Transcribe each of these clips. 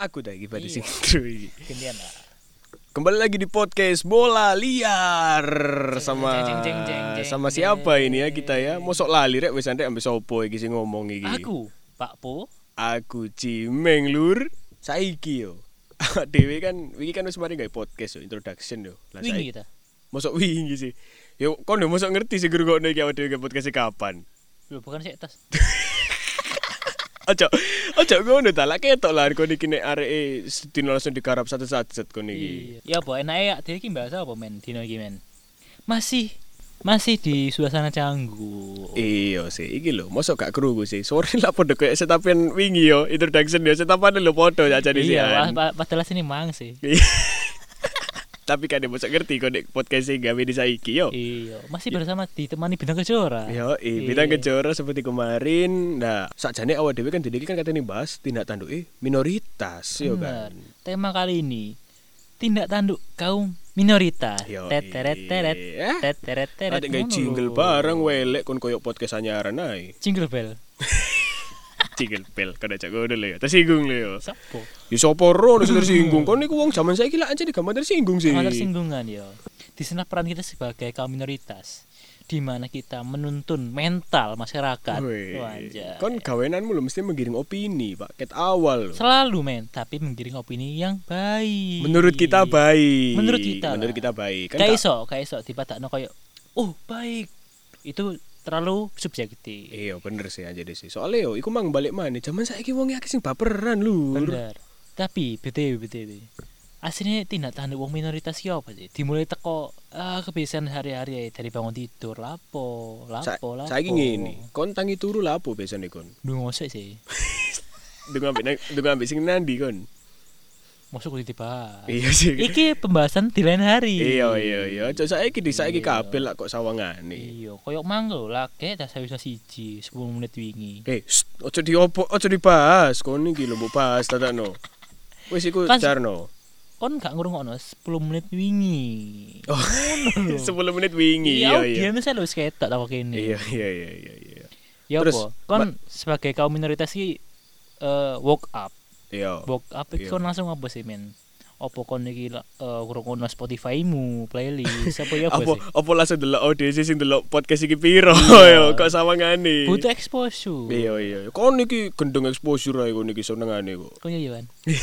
Aku dah Iya. intro iki. gantian lah Kembali lagi di podcast Bola Liar sama jeng, jeng, jeng, jeng, sama jeng. siapa ini ya kita ya? Mosok lali rek wis andek ambil sopo iki sing ngomong iki. aku Pak Po Aku Cimeng lur. Saiki yo. Dewe kan wingi kan wis mari gawe podcast yo introduction yo. Lah wingi saiki kita mosok wingi sih. Yo kon yo mosok ngerti sih ngrungokno iki awak dhewe gawe podcast kapan. Loh, bukan sih tas Ojo, ojo ngono ta, lak ketok lah kon iki nek areke sedino langsung digarap satu-satu kon iki. iya ya apa enak ya dia iki bahasa apa men? Dino iki men? Masih masih di suasana canggu. Iya sih, iki lho, mosok gak krungu sih. Sore lah podo kayak setapian wingi yo, introduction yo, setapan lho podo aja di iya padahal sini mang sih Tapi kan dia ngerti kok nek podcast gawe di saiki yo. iya masih bersama ditemani bintang kejora Yo, i, bintang kejora seperti kemarin. Nah, sakjane awak dhewe kan dene iki kan katanya bahas tindak tanduk eh minoritas yo kan. tema kali ini tindak tanduk kaum minoritas Yo, teteret teret eh. teteret teret Ada jingle bareng welek kon koyo podcast anyaran ae. jingle bell Jingle bell kan aja ngono lho ya. Tersinggung lho yo. Sopo? Ya sapa ro sing tersinggung. Kon niku wong zaman saiki lak aja digambar tersinggung sih. Sama tersinggungan yo. Di sana peran kita sebagai kaum minoritas di mana kita menuntun mental masyarakat. Wajah. Kon gawenanmu lho mesti menggiring opini, Pak. Ket awal lho. Selalu men, tapi menggiring opini yang baik. Menurut kita baik. Menurut kita Menurut kita baik. Kan Kayak tak- iso, kayak iso dipatakno koyo oh baik. Itu terlalu subjektif. Iya bener sih aja deh sih. Soalnya yo, iku mang balik mana? Zaman saiki wong akeh sing baperan lur. Bener. Tapi BTW BTW. Aslinya tindak tanduk wong minoritas ki apa sih? Dimulai teko ah, kebiasaan hari-hari ae, dari bangun tidur lapo, lapo, lapo. saiki ngene. Kon tangi turu lah apa biasane kon? Duh ngosek sih. Ambek nang- dengan ambek sing nandi kon. Masuk kudu dibahas. Iya sih. Iki pembahasan di lain hari. Iya iya iya. Cok saiki di saiki Iya. kabel lah kok sawangane. Iya, koyok mang lho, lake dah saya bisa siji 10 menit wingi. Eh, shh, ojo diopo, ojo dibahas. Kon iki lho mbok bahas tadakno. Wis iku Kan- jarno. Kon gak ngurungokno 10 menit wingi. Oh, Ngono lho. 10 menit wingi. Iya, Iya iya. dia misalnya wis ketok ta kene. Iya iya iya iya iya. Ya apa? Kon sebagai kaum minoritas ki eh woke up. Iya. Iki Iya. kon langsung apa sih, men? Apa kon iki eh ngurungokno Spotify-mu, playlist, apa ya apa apa sih? apa langsung delok audiens sing delok podcast iki piro Iya. yo kok sawangane. Butuh exposure. Iya iya. Kon iki gendeng exposure ae kon iki senengane kok. Kon ya Wan.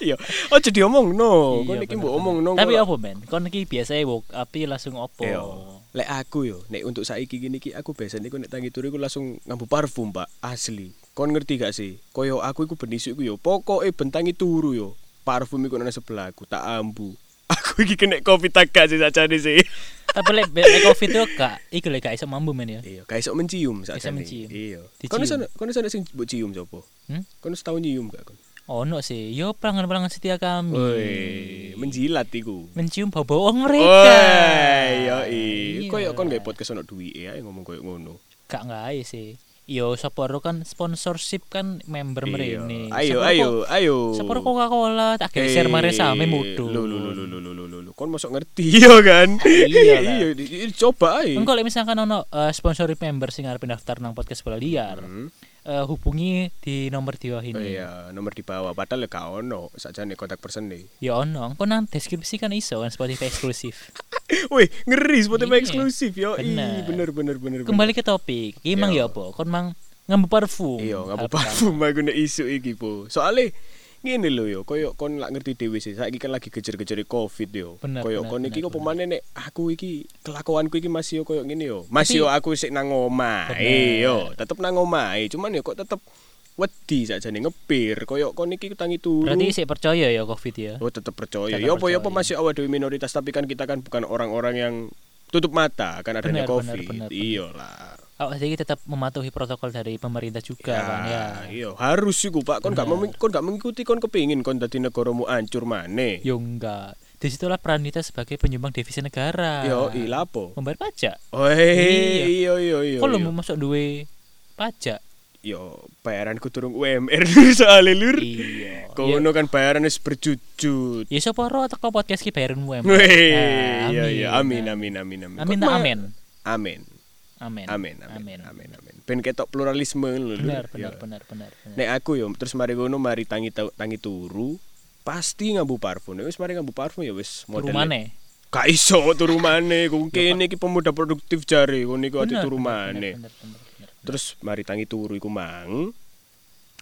Iya. Ojo diomongno. Kon Iya, iki bener, mbok bener. omongno. Tapi apa, men? Kon iki biasa woke up iki langsung opo? Iya. Lek aku yo, nek untuk saiki gini ki aku biasanya nek tangi turu iku langsung ngambu parfum, Pak. Asli. Kon ngerti gak sih? Koyo aku iku benisik iku yo, pokoke bentangi turu yo. Parfum iku nang sebelahku, tak ambu. Aku iki kena kopi tak gak sih sajane sih. Tapi lek lek covid itu gak iku lek gak iso mambu men ya. Iya, gak iso mencium Iso sakjane. mencium. Iya. Kon iso kon iso sing mbok cium sapa? Hmm? Kon tau nyium gak kon? Ono sih, yo pelanggan-pelanggan setia kami. Woi, menjilat iku. Mencium bau-bau mereka. Woi, yo i. Iya. Koyo kon gawe podcast ono duwike ae ngomong koyo ngono. Gak nggak sih yo Sapporo kan sponsorship kan member iya. merene. Ayo Sapporo ayo ko, ayo. Sapporo Coca-Cola tak geser eh, hey, mare same mudu. Lho lho lho lho lho lho lho. Kon mosok ngerti yo kan. iya iya coba ae. Engko lek misalkan ono uh, sponsorship member sing arep daftar nang podcast bola liar. Hmm eh, hubungi di nomor di bawah Oh ini. iya, nomor di bawah. Padahal ya gak ono sakjane kontak person nih. Ya ono, engko nang deskripsi kan iso kan Spotify eksklusif. Wih, ngeri Spotify Iya. eksklusif yo. Ih, Bener. bener bener bener. Kembali ke topik. Iki mang Iya. ya apa? Kon mang ngambu parfum. Iya, pertama. parfum aku nek isu iki, Po. Soale ngene lho yo, koyo kon lak ngerti dhewe sih. Saiki kan lagi gejer-gejere Covid yo. Bener, Koyo bener, kon iki bener, opo maneh nek aku iki kelakuanku iki masih yo koyo ngene yo. Masih yo aku sik nang Bener. yo, tetep nang omahe. Cuman yo kok tetep wedi sakjane ngepir. Koyo kon iki tangi turu. Berarti sih percaya ya Covid ya. Oh tetep percaya. Tetep Ya apa ya apa masih awak dhewe minoritas tapi kan kita kan bukan orang-orang yang tutup mata kan adanya Benar, Covid. benar, benar, Awak jadi tetap mematuhi protokol dari pemerintah juga kan ya. Iya, harus iku Pak. Kon gak mem- kon gak mengikuti kon kepingin kon dadi negaramu ancur maneh. Yo enggak. Di situlah peran kita sebagai penyumbang devisa negara. Yo, i lapo. Membayar pajak. Oh, iya iya iya. Iya. mau masuk duwe pajak? Yo, bayaranku turun UMR soalnya lur. Iya. Kono kan bayaran wis berjujut. Ya sapa ro teko podcast ki bayarin UMR. Weh, Ah, iya iya amin amin amin amin. Amin mah- amin. Amin. Amin. Amin amin amin amin. ben ketok pluralisme ngono benar Ya. benar benar benar. Nek aku yo terus mari ngono mari tangi ta- tangi turu pasti ngambu parfum. Nek wis mari ngambu parfum ya wis model. maneh Gak iso turu maneh. Ku kene iki pemuda produktif jare ngono iku ati turu maneh. benar. Terus mari tangi turu iku mang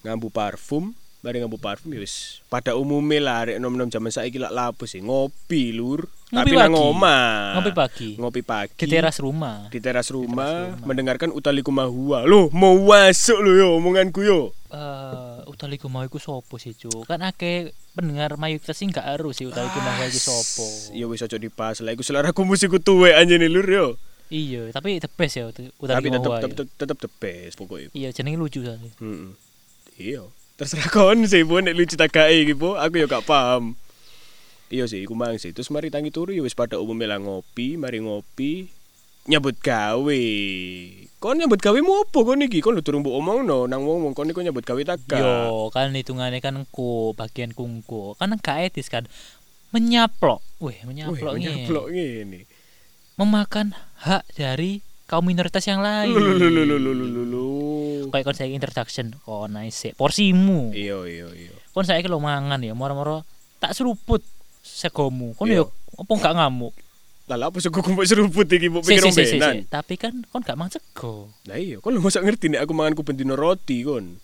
ngambu parfum, mari ngambu parfum ya wis pada umumnya lah nom-nom zaman saiki lak lapo sih ngopi lur. Ngopi Tapi nang pagi. omah. ngopi pagi Ngopi pagi. di teras rumah di teras rumah, rumah. mendengarkan utaliku mahua. Loh, mau masuk lo yo omonganku yo. eh utaliku mau iku sopo sih cu kan akeh pendengar mayoritas sih gak harus sih utaliku mau iku sopo Ya wis aja dibahas lah iku seleraku musikku tuwek anjene lur yo. iya tapi the best ya Tapi utaliku tetep mau tetep tetep the best pokoknya. iya jenenge lucu soalnya Heeh. Iya. Terserah kon sih bu nek lucu tak gawe iki bu, aku yo gak paham iya sih iku mang sih. Terus mari tangi turu ya wis pada umumnya lah ngopi mari ngopi. Nyebut gawe. Kon nyebut gawe mu opo kon iki? Kon lu turun mbok omongno nang wong wong kon iku nyebut gawe tak yo kan hitungane kan ku bagian kungku kan gak etis kan. Menyaplok. Weh menyaplok Weh, menyaplok ngene. Memakan hak dari kaum minoritas yang lain. Kayak kon saya introduction oh nice porsimu. Iya iya iya. Kon saya lo mangan ya moro-moro tak seruput segomu kon Iya. yo apa gak ngamuk Lah apa suku kumpul seruput iki mbok pikir ombenan. tapi kan kon gak mang sego Lah iya, kon lu masa ngerti nek aku mangan ku bendino roti kon.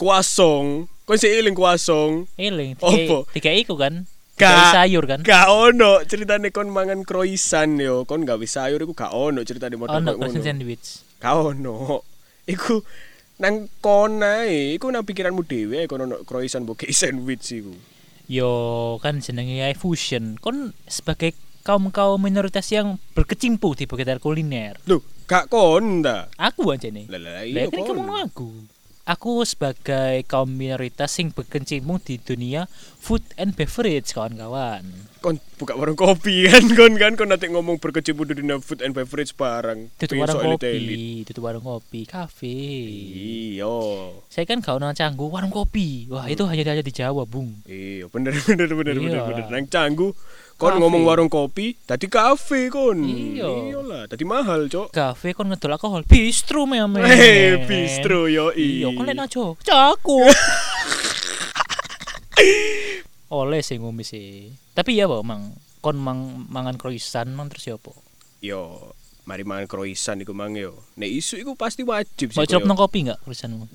Kuasong, kon sik eling kuasong. eling Apa? tiga, iku kan Gak. Sayur kan Gak ono ceritane kon mangan croissant yo, kon gawe sayur iku gak ono ceritane model ono ngono. sandwich Gak ono. Iku nang kon ae, iku nang pikiranmu dhewe kon ono croissant mbok sandwich iku. Yo kan jenenge fusion kon sebagai kaum kaum minoritas yang berkecimpung di sekitar kuliner Loh, gak kon ta. aku aja nih Lah iya kan ngomong aku. Aku sebagai kaum minoritas sing berkecimpung di dunia food and beverage kawan-kawan. Kon buka warung kopi kan kon kan kon nanti ngomong berkecimpung di dunia food and beverage barang. Tutup warung kopi, tutup warung kopi, kafe. Iya. Saya kan kau nang canggu warung kopi. Wah, itu hanya ada di Jawa, Bung. Iya, bener bener bener Iya bener bener. Nang canggu kon Kafe. ngomong warung kopi, tadi kafe kon. Iya. Iyalah, tadi mahal, Cok. Kafe kon ngedol alkohol, bistro memang. Eh, bistro yo Iya, kon lek aja. Caku. Oleh sing ngombe sih. Tapi ya, Pak, mang kon mang mangan croissant mang terus ya apa? Yo, mari mangan croissant iku mang yo. Nek isu iku pasti wajib sih. Mau nang kopi enggak croissantmu?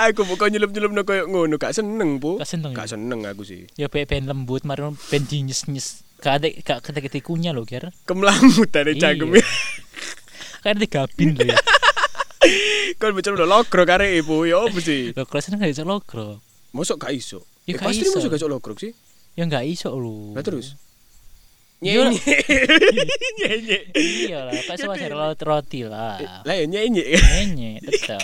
Aku bukan nyelup-nyelup no koyo ngono, gak seneng, Bu. Gak seneng Gak ya? seneng aku sih. ya ben, ben lembut mari ben dinyes-nyes gak ada gak ketek kunyah lho ger Kemlamut dari Iya. cangkem. kan ada gabin lho ya Kon bocor udah logro kare ibu, ya apa sih? kalau seneng gak iso logro Mosok gak iso? Ya Eh, pasti mosok gak iso logro sih? ya gak iso lho Lah terus? Ya, Nyenye. Nyenye. iya lah kan sama Jadi- roti lah Lah ya nyenye. nyenye tetap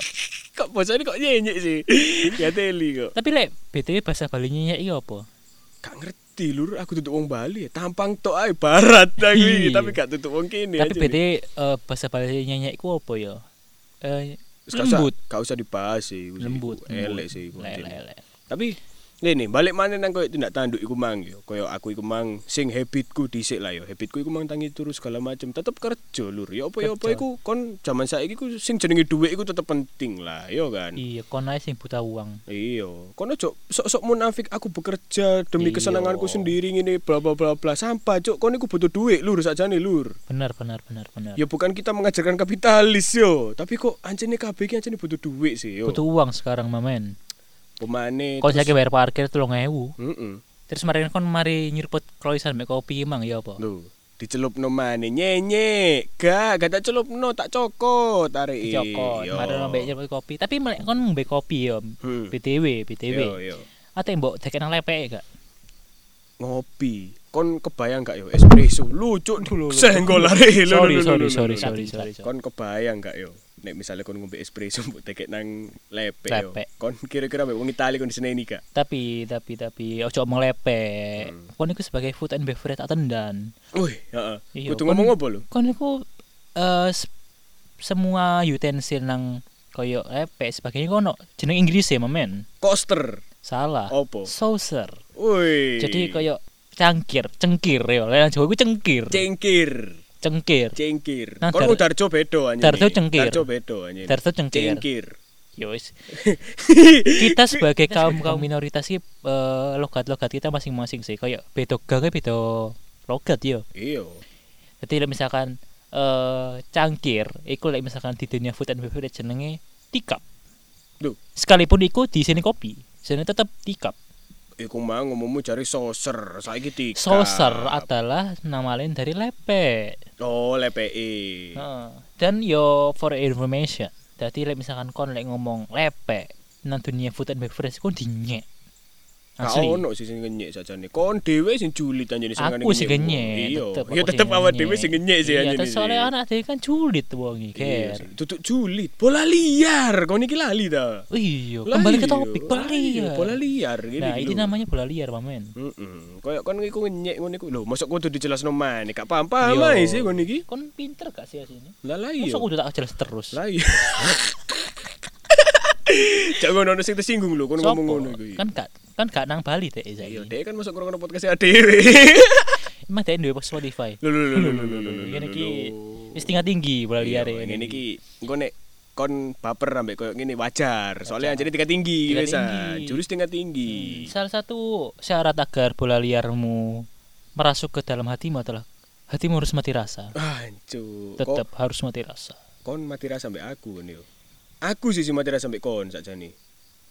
kok bosane kok nyenye sih? ya teli kok. tapi lek btw bahasa Bali nyenye iya apa Gak ngerti lur, aku tutup wong Bali. Tampang tok ae barat aku iki, Iya. tapi gak tutup wong kene. tapi btw nih. eh, bahasa Bali nyenye iku apa ya usah- lembut Gak usah dibahas sih. lembut. Elek sih Tapi Nih balik mana nang koyo tindak tanduk iku mang yo. Koyo aku iku mang sing habitku dhisik lah yo. Habitku iku mang tangi turu segala macam. Tetep kerja lur. Ya apa ya apa iku kon zaman saiki ku sing jenenge dhuwit iku tetep penting lah, yo kan. iya kon ae sing buta uang Iya, kono cok sok-sok munafik aku bekerja demi Iya. kesenanganku sendiri ngene bla bla bla bla sampah cok kono iku butuh duit lur sakjane lur. benar benar benar benar Ya bukan kita mengajarkan kapitalis yo, tapi kok anjene kabeh iki anjene butuh duit sih yo. butuh uang sekarang mamen pemane kau saya bayar parkir tuh lo ngewu mm -mm. terus kemarin kan mari nyeruput kroisan make kopi emang ya apa? Duh. dicelup no mana nyenye gak gak tak celup no tak coko tarik. Coko iya. kemarin bayar nyeruput kopi. Tapi melek kon mau kopi ya hmm. btw btw yo, iya, yo. Iya. atau yang bawa tekan lepek gak? Ngopi. Kon kebayang gak yo? Espresso. Lucu. Dulu senggol lari. Sorry sorry sorry sorry sorry. Kon kebayang gak yo? Nek misalnya kon ngombe espresso mbok tekek nang lepek yo. Kon kira-kira mbek wong Itali kon diseneni gak? Tapi tapi tapi ojo omong lepek. Hmm. Kon iku sebagai food and beverage atendan. Wih, heeh. Iya, Kudu ngomong apa lho? Kon iku s- semua utensil nang koyo lepek sebagainya kono jeneng Inggris ya, mamen. Coaster. Salah. Opo? Saucer. Wih. Jadi koyo cangkir, cengkir ya. Lah Jawa iku cengkir. cengkir. Cengkir. Cengkir. Nah, Kon Dar- Darjo bedo anjing. Darjo cengkir. Darjo bedo anjing. Darto cengkir. Cengkir. Ya wis. kita sebagai kaum kaum minoritas iki eh, logat-logat kita masing-masing sih kayak beda gangnya beda logat yo. Iya. Jadi misalkan eh cangkir iku lek misalkan di dunia food and beverage jenenge tikap. Duh. Sekalipun iku di sini kopi, sini tetap tikap. Iku mah ngomongmu cari saucer, saiki tiga. Saucer adalah nama lain dari lepek. Oh, LPI. Heeh. Dan yo for information. Jadi misalkan kon lek ngomong lepek nang dunia food and beverage kon dinyek. Gak Asli. ono sih sing ngenyek sajane. Kon dhewe sing julit anjene sing Aku sing ngenyek. Iya. Ya tetep awak dhewe sing ngenyek sih Iya, anjene. terus soalnya anak dhewe kan julit wong iki. Iya sih. Tutuk julit. Bola liar. Kon iki lali ta. Iya, kembali ke iya, topik bola iya, liar. Bola liar gini. Nah, ini namanya bola liar, Pamen. Heeh. Kayak kon iku ngenyek ngono iku. Lho, mosok kudu dijelasno maneh. Gak paham-paham ae sih kon iki. Kon pinter gak sih asine? Lah lah iya. Masa kudu tak jelas terus. Lah iya. Jangan ono sing tersinggung lho kon ngomong ngono iku. Kan gak kan gak nang Bali teh Iya, saiki. dek kan masuk ngrungokno podcast. Emang dia Spotify. Lho lho lho lho lho lho, lho. lho, Ngene lho, iki lho. wis tingkat tinggi bola liar Iya, ngene iki engko nek kon baper ambek koyo ngene wajar. Soalnya anjene tingkat tinggi biasa. tinggi. Jurus tingkat tinggi. Salah satu syarat agar bola liarmu merasuk ke dalam hatimu adalah hatimu harus mati rasa. Ancu. Kok Tetap harus mati rasa. kon mati rasa sampai aku yo. Aku sih mati rasa sampai kon sakjane.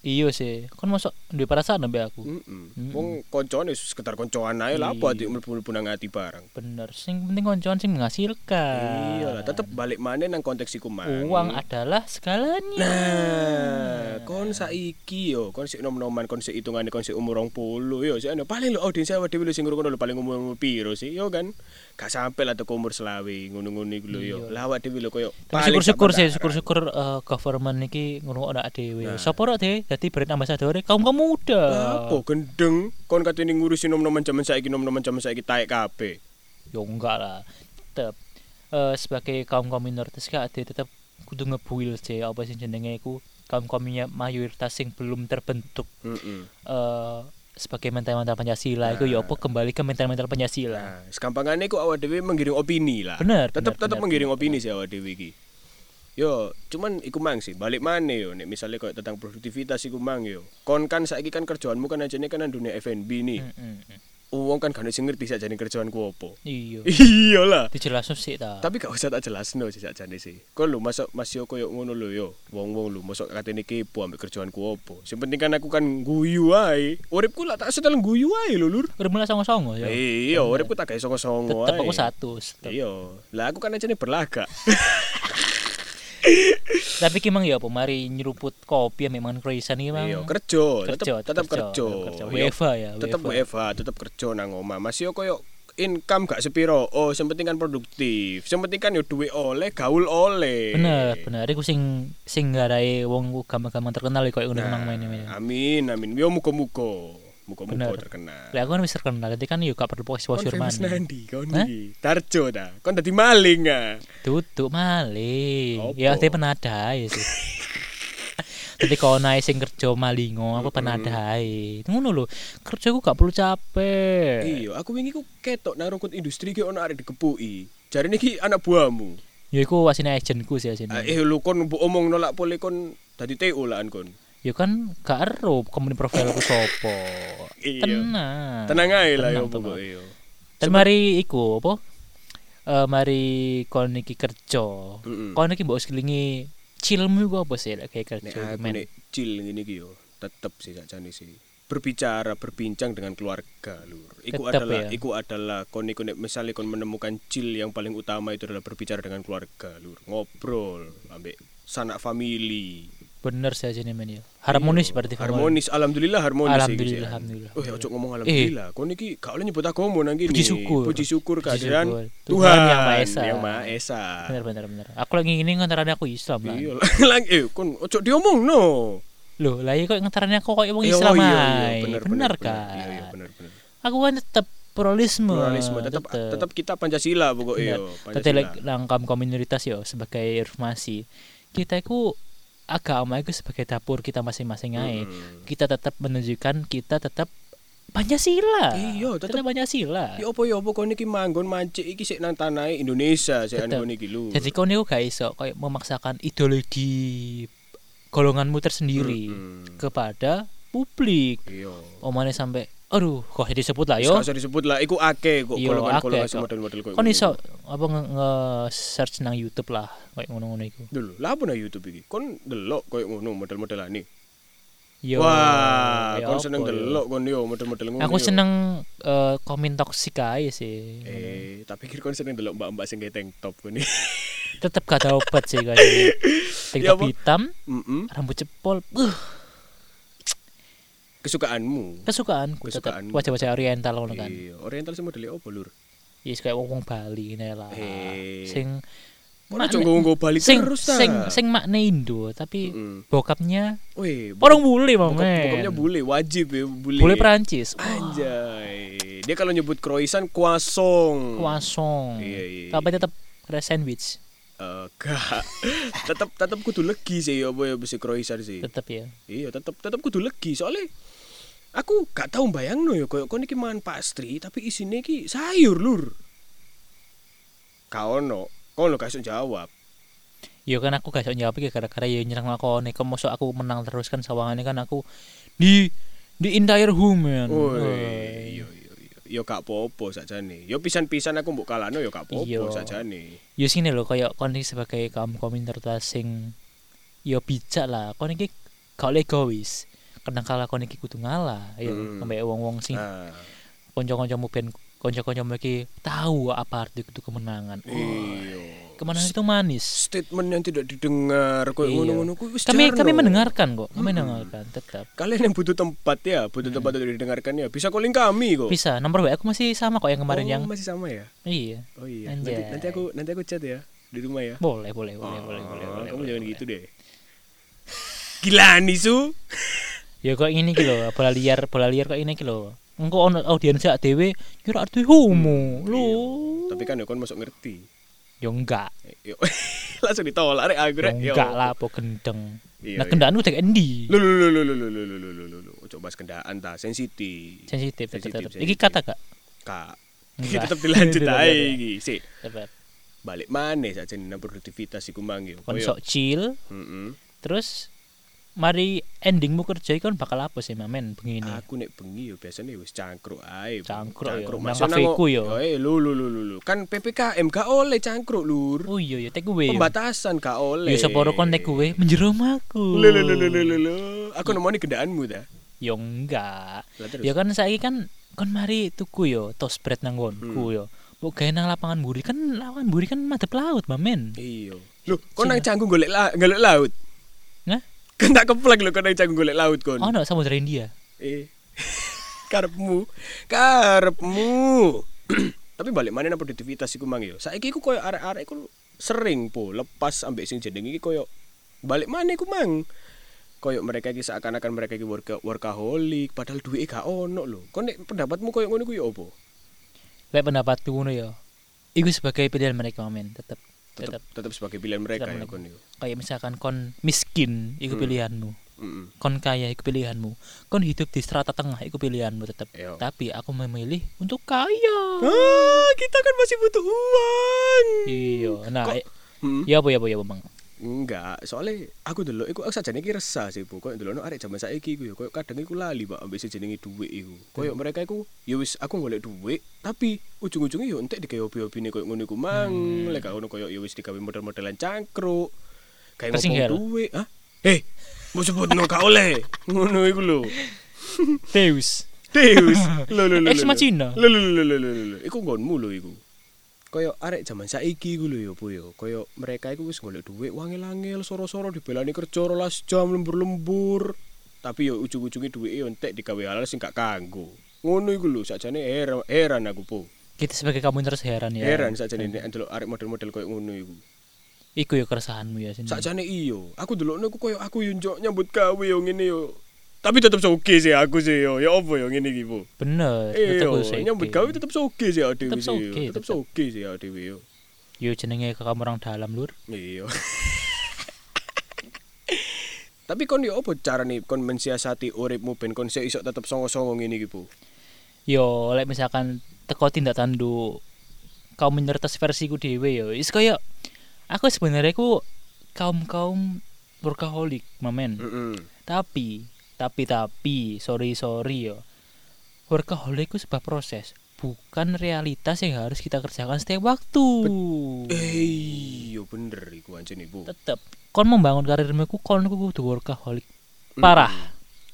Iya sih, kon masuk duwe perasaan ambek aku. Heeh. Wong koncone sekedar koncoan ae lah apa Iya. adik mlebu-mlebu nang ati barang. Bener, sing penting koncoan sing menghasilkan. Iya lah, tetep balik maneh nang konteks iku mang. uang adalah segalanya. Nah, kon saiki yo, kon sik nom-noman, kon sik hitungane kon sik umur 20 yo, sik ana paling lho audiens awake dhewe sing ngrungokno paling umur piro sih, yo kan. Gak sampe lah teko umur selawe ngono-ngono iku lho yo. Iya. Lah awake dhewe lho koyo syukur-syukur sih, syukur-syukur eh, government iki ngono ana Nah. dhewe. Sopo rok dhewe dadi brand ambassador kaum kaum muda. Apa gendeng kon katene ngurusi nom-noman jaman saiki nom-noman jaman saiki taek kabeh. Yo enggak lah. Tetep eh, sebagai kaum kaum minoritas gak ada tetep kudu ngebuil sih apa sih jenenge iku kaum kaumnya mayoritas sing belum terbentuk Heeh. eh sebagai mental-mental Pancasila itu ya apa kembali ke mental-mental Pancasila. Nah, sekampangane kok awak dhewe menggiring opini lah. Bener, bener, tetep bener, menggiring bener, opini sih awak dhewe iki. Yo, cuman iku mang sih, balik maneh yo nek misalnya kok tentang produktivitas iku mang yo. Kon kan saiki kan kerjaanmu kan ajane kan dunia F&B nih. Mm, mm, mm. Wong kan gak sing ngerti sakjane kerjaanku opo. Iya. Iya lah. Dijelasno sih ta. Tapi gak usah tak jelasno sih sakjane sih. Kon lho masuk masih koyo ngono lho yo. Wong-wong lho mosok katene kepo ambek kerjaanku opo. Sing penting kan aku kan guyu ae. Uripku lah tak setel guyu ae lho lur. Udah mulai songo-songo ya. Iya, uripku tak gawe songo-songo ae. Tetep aku satu. Iya. Lah aku kan ajane berlaga. Tapi ki mang ya apa mari nyeruput kopi memang croissant iki mang. Iya, kerja, Kerja, tetep kerja. Iya, ya, Tetep. WFH, tetep kerja nang omah. Masih yo koyo income gak sepiro. Oh, sing penting kan produktif. Sing penting kan yo duwe oleh, gaul oleh. Bener, bener. Iku sing sing garai wong gampang-gampang terkenal koyo ngono mang main main. Amin, amin. Yo muga-muga. Bener. terkenal. Lah aku kan wis terkenal, jadi kan gak perlu exposure famous mana. kon Hah? iki. Tarjo ta. Kon dadi maling ah. Tutuk maling. Opo? Ya ate penadae sih. Jadi kalau naik sing kerja malingo, apa penadae. Ngono lho. Kerja ku gak perlu capek. Iya, aku wingi ku ketok nang rungkut industri ki ono arek dikepuki. Jarine iki anak buahmu. Ya iku wasine agentku sih asine. Ah, Eh lu kon mbok omong nolak pole kon dadi TO lah kon. Ya kan gak ero company profile ku sopo. Iya. Tenang. Tenang ae lah yo pokoke yo. Dan mari iku apa? Eh mari kon iki kerja. Mm-mm. Kon iki mbok selingi chillmu iku apa sih lek kayak Nek kerja aku nek chill ngene iki yo tetep sih sakjane sih. Berbicara, berbincang dengan keluarga, Lur. Iku Tetep adalah ya. iku adalah kon iku nek misalnya kon menemukan chill yang paling utama itu adalah berbicara dengan keluarga, Lur. Ngobrol ambek sanak family. Bener sih asine men ya. Harmonis Iya, berarti harmonis alhamdulillah harmonis Alhamdulillah, iki sih. alhamdulillah. Oh, ya ojo ngomong alhamdulillah. Kon iki gak oleh nyebut agama nang kene. Puji syukur. Puji syukur Puji kehadiran syukur. Tuhan, Tuhan Yang Maha Esa. Yang Maha Esa. Bener bener bener. Aku lagi ngene ngantarane aku Islam lah. Iya, lagi eh kon ojo diomongno. Loh, lah iya kok ngantarane aku kok wong Iya, Islam iya, iya, ae. bener, Bener bener, kan? Iya, iya, bener, bener. Aku kan tetep pluralisme. Pluralisme tetap tetap kita Pancasila pokoknya nang kaum komunitas yo sebagai informasi, kita itu agama itu sebagai dapur kita masing-masing ae. Mm-mm. Kita tetap menunjukkan kita tetap Pancasila. Iya, tetep- tetap Pancasila. Ya apa ya apa kon iki manggon mancik iki sik nang tanah Indonesia sik kon iki lho. Jadi kau niku gak iso kayak memaksakan ideologi golonganmu tersendiri Mm-mm. kepada publik. Iya. Omane sampai aduh kok disebut lah yo. Yo. Usah disebut lah iku akeh kok golongan-golongan kok. model-model koyo Kon iso apa nge- nge-search nang YouTube lah kayak ngono-ngono iku. Dulu, lah apa nang YouTube iki? Kon delok koyo ngono model-modelane. Yo. Wah, ya kon seneng yo. delok kon yo model-model ngono. Aku yo. seneng eh, komen toksik aja sih. Eh, tak pikir kon seneng delok mbak-mbak sing tank top kon. Tetep gak ada obat sih kan. Tank Ya top hitam, Heeh. rambut cepol. Uh, Kesukaanmu. kesukaanku Kesukaanmu. wajah-wajah oriental ngono kan. Iya, oriental sing modele opo, Lur? Yes kayak wong Bali ini lah. Eh. Sing makna- aja nggo balik sing terus ta. sing sing makna Indo tapi Heeh. bokapnya Weh, orang bule bokap, mamen. bokapnya bule, wajib ya bule. Bule Perancis. Wah, Anjay. Dia kalau nyebut croissant kuasong. Kuasong. Iya, iya, Tapi tetap ada sandwich Eh, gak. tetep tetep kudu legi sih ya apa ya besi croissant sih. tetap ya. Iya, tetep tetep kudu legi soalnya aku gak tau bayangno ya koyo kon iki mangan pastry tapi isine iki sayur, Lur. Kau ono, kau lo kasih jawab. Ya kan aku gak iso jawab iki gara-gara ya nyerang aku nih. Kok mosok aku menang terus kan sawangane kan aku di di entire human. Woi, Woi. yo yo yo. Yo gak popo sakjane. Yo pisan-pisan aku mbok kalano yo gak popo Iya. sakjane. Ya sini loh kayak kon sebagai kaum komunitas sing ya bijak lah. Kon iki gak oleh egois. Kadang kala kon iki kudu ngalah ya Hmm. sampai wong-wong sing Nah, kanca-kancamu ben kanca-kancamu iki tahu apa arti itu kemenangan. Iya. kemenangan itu manis. Statement yang tidak didengar Iya. ngono-ngono kuwi wis Kami jarno. kami mendengarkan kok, kami Mm-mm. mendengarkan tetap. Kalian yang butuh tempat ya, butuh tempat untuk didengarkan ya. Bisa calling kami kok. Hmm. Bisa, nomor WA aku masih sama kok yang kemarin oh, yang masih sama ya? iya. Oh iya. Nanti, Anjay. nanti aku nanti aku chat ya di rumah ya. Boleh, boleh, boleh, Oh, boleh, boleh, boleh. Kamu boleh, jangan boleh. gitu deh. Gila nih su. Ya kok ini gitu loh, bola liar, bola liar kok ini gitu loh. Engko ono audiens sak dhewe kira arti homo. Lho. Iya. Tapi kan ya kon masuk ngerti. Ya enggak. Yo. Langsung ditolak rek aku Ya rek. Yo. enggak lah apa gendeng. Iya, Nah, iya. kendaan udah endi? Lu lu lu lu lu lu lu lu lu lu. Ojo bahas kendaan ta, sensitif. Sensitif tetep. Iki kata gak? Kak. Enggak. Tetep dilanjut ae iki. Sik. Balik mana saja nih produktivitas iku mang yo. Kon sok chill, Heeh. terus mari endingmu kerja kon bakal apa sih mamen begini? Aku nek bengi yo biasanya wis cangkruk ae. Cangkruk nang Maksudnya kafeku yo. Eh lu lu lu lu lu. Kan PPKM gak oleh cangkruk lur. Oh iya ya away. yo. Pembatasan gak oleh. Yo seporo kon take away menjero omahku. Lu lu lu lu lu lu, lu. Aku nemoni kendaanmu ta. Yo enggak. Ya kan saiki kan kon mari tuku yo toast bread nang nggonku Hmm. yo. Mbok gawe nang lapangan buri kan lapangan buri kan madhep laut, Mamen. Iya. Loh, kon nang canggung golek la golek laut. Tak keplek lho nang canggung golek laut kon. Ono samudra India. Eh. Karepmu. Karepmu. Tapi balik mana nang produktivitas iku mang yo. Saiki iku koyo arek-arek iku sering po lepas ambek sing jeneng iki koyo balik mana iku mang. Koyo mereka iki seakan-akan mereka iki worka, workaholic padahal duwe gak ono lho. Kon nek pendapatmu koyo ngono iku yo opo? Lek pendapatku ngono yo. Iku sebagai pilihan mereka, Mamen. Tetep Tetep tetep sebagai pilihan mereka ya kon yo. kayak misalkan kon miskin iku Hmm. pilihanmu. Heeh. Kon kaya iku pilihanmu. Kon hidup di strata tengah iku pilihanmu tetep. Yo. Tapi aku memilih untuk kaya. Ah, kita kan masih butuh uang. Iya. Nah, Kok- eh, Hmm. ya apa ya apa ya Bang? Enggak, soalnya aku dulu iku aku sajane iki resah sih, Bu. Koyo dulu arek jaman saiki iku ya koyo kadang iku lali, Pak, ambek jenenge dhuwit iku. Koyo Hmm. mereka iku ya wis aku golek dhuwit, tapi ujung-ujungnya yo entek digawe hobi-hobine koyo ngono iku mang. Hmm. Lek ngono koyo ya wis digawe model-modelan cangkruk. Kayak ngopong hell. dhuwit. Hah? Eh, mau sebut no gak oleh. Ngono iku lho. Deus. Deus. Lho. Ex lho. machina. Lho lho lho lho lho lho. Iku nggonmu lho iku. Kaya arek jaman saiki iku lho ya, Bu ya. Kaya mereka iku wis golek dhuwit wangil-angil soro-soro dibelani kerja 12 jam lembur-lembur. Tapi yo ujung-ujunge dhuwite yo entek digawe hal sing gak kanggo. Ngono iku lho sakjane heran, heran aku, Po. Kita sebagai kamu terus heran ya. Heran sakjane nek ndelok arek model-model koyo ngono iku. Iku ya keresahanmu ya sini. Sakjane iyo. Aku delokno iku koyo aku yo njok nyambut gawe yo ngene yo. Tapi tetep soge sih aku sih yo. Ya apa yo ngene iki, Po? Bener. Iya, tetep kudu nyambut saiki. gawe tetep soge sih awake Tetep dhewe. sih, Tetep soge sih awake dhewe yo. Yo jenenge ke kamu orang dalam lur. Iya. Tapi kon yo apa carane kon mensiasati uripmu ben kon iso tetep songo-songo ngene iki, Bu? yo lek misalkan teko tindak tanduk kaum minoritas versiku dhewe yo is koyo aku sebenarnya ku kaum kaum workaholic mamen Heeh. tapi tapi tapi sorry sorry yo. Workaholic itu sebuah proses bukan realitas yang harus kita kerjakan setiap waktu. Eh, yo bener iku anjen ibu. tetep kon membangun karirmu ku kon ku kudu workaholic. Parah.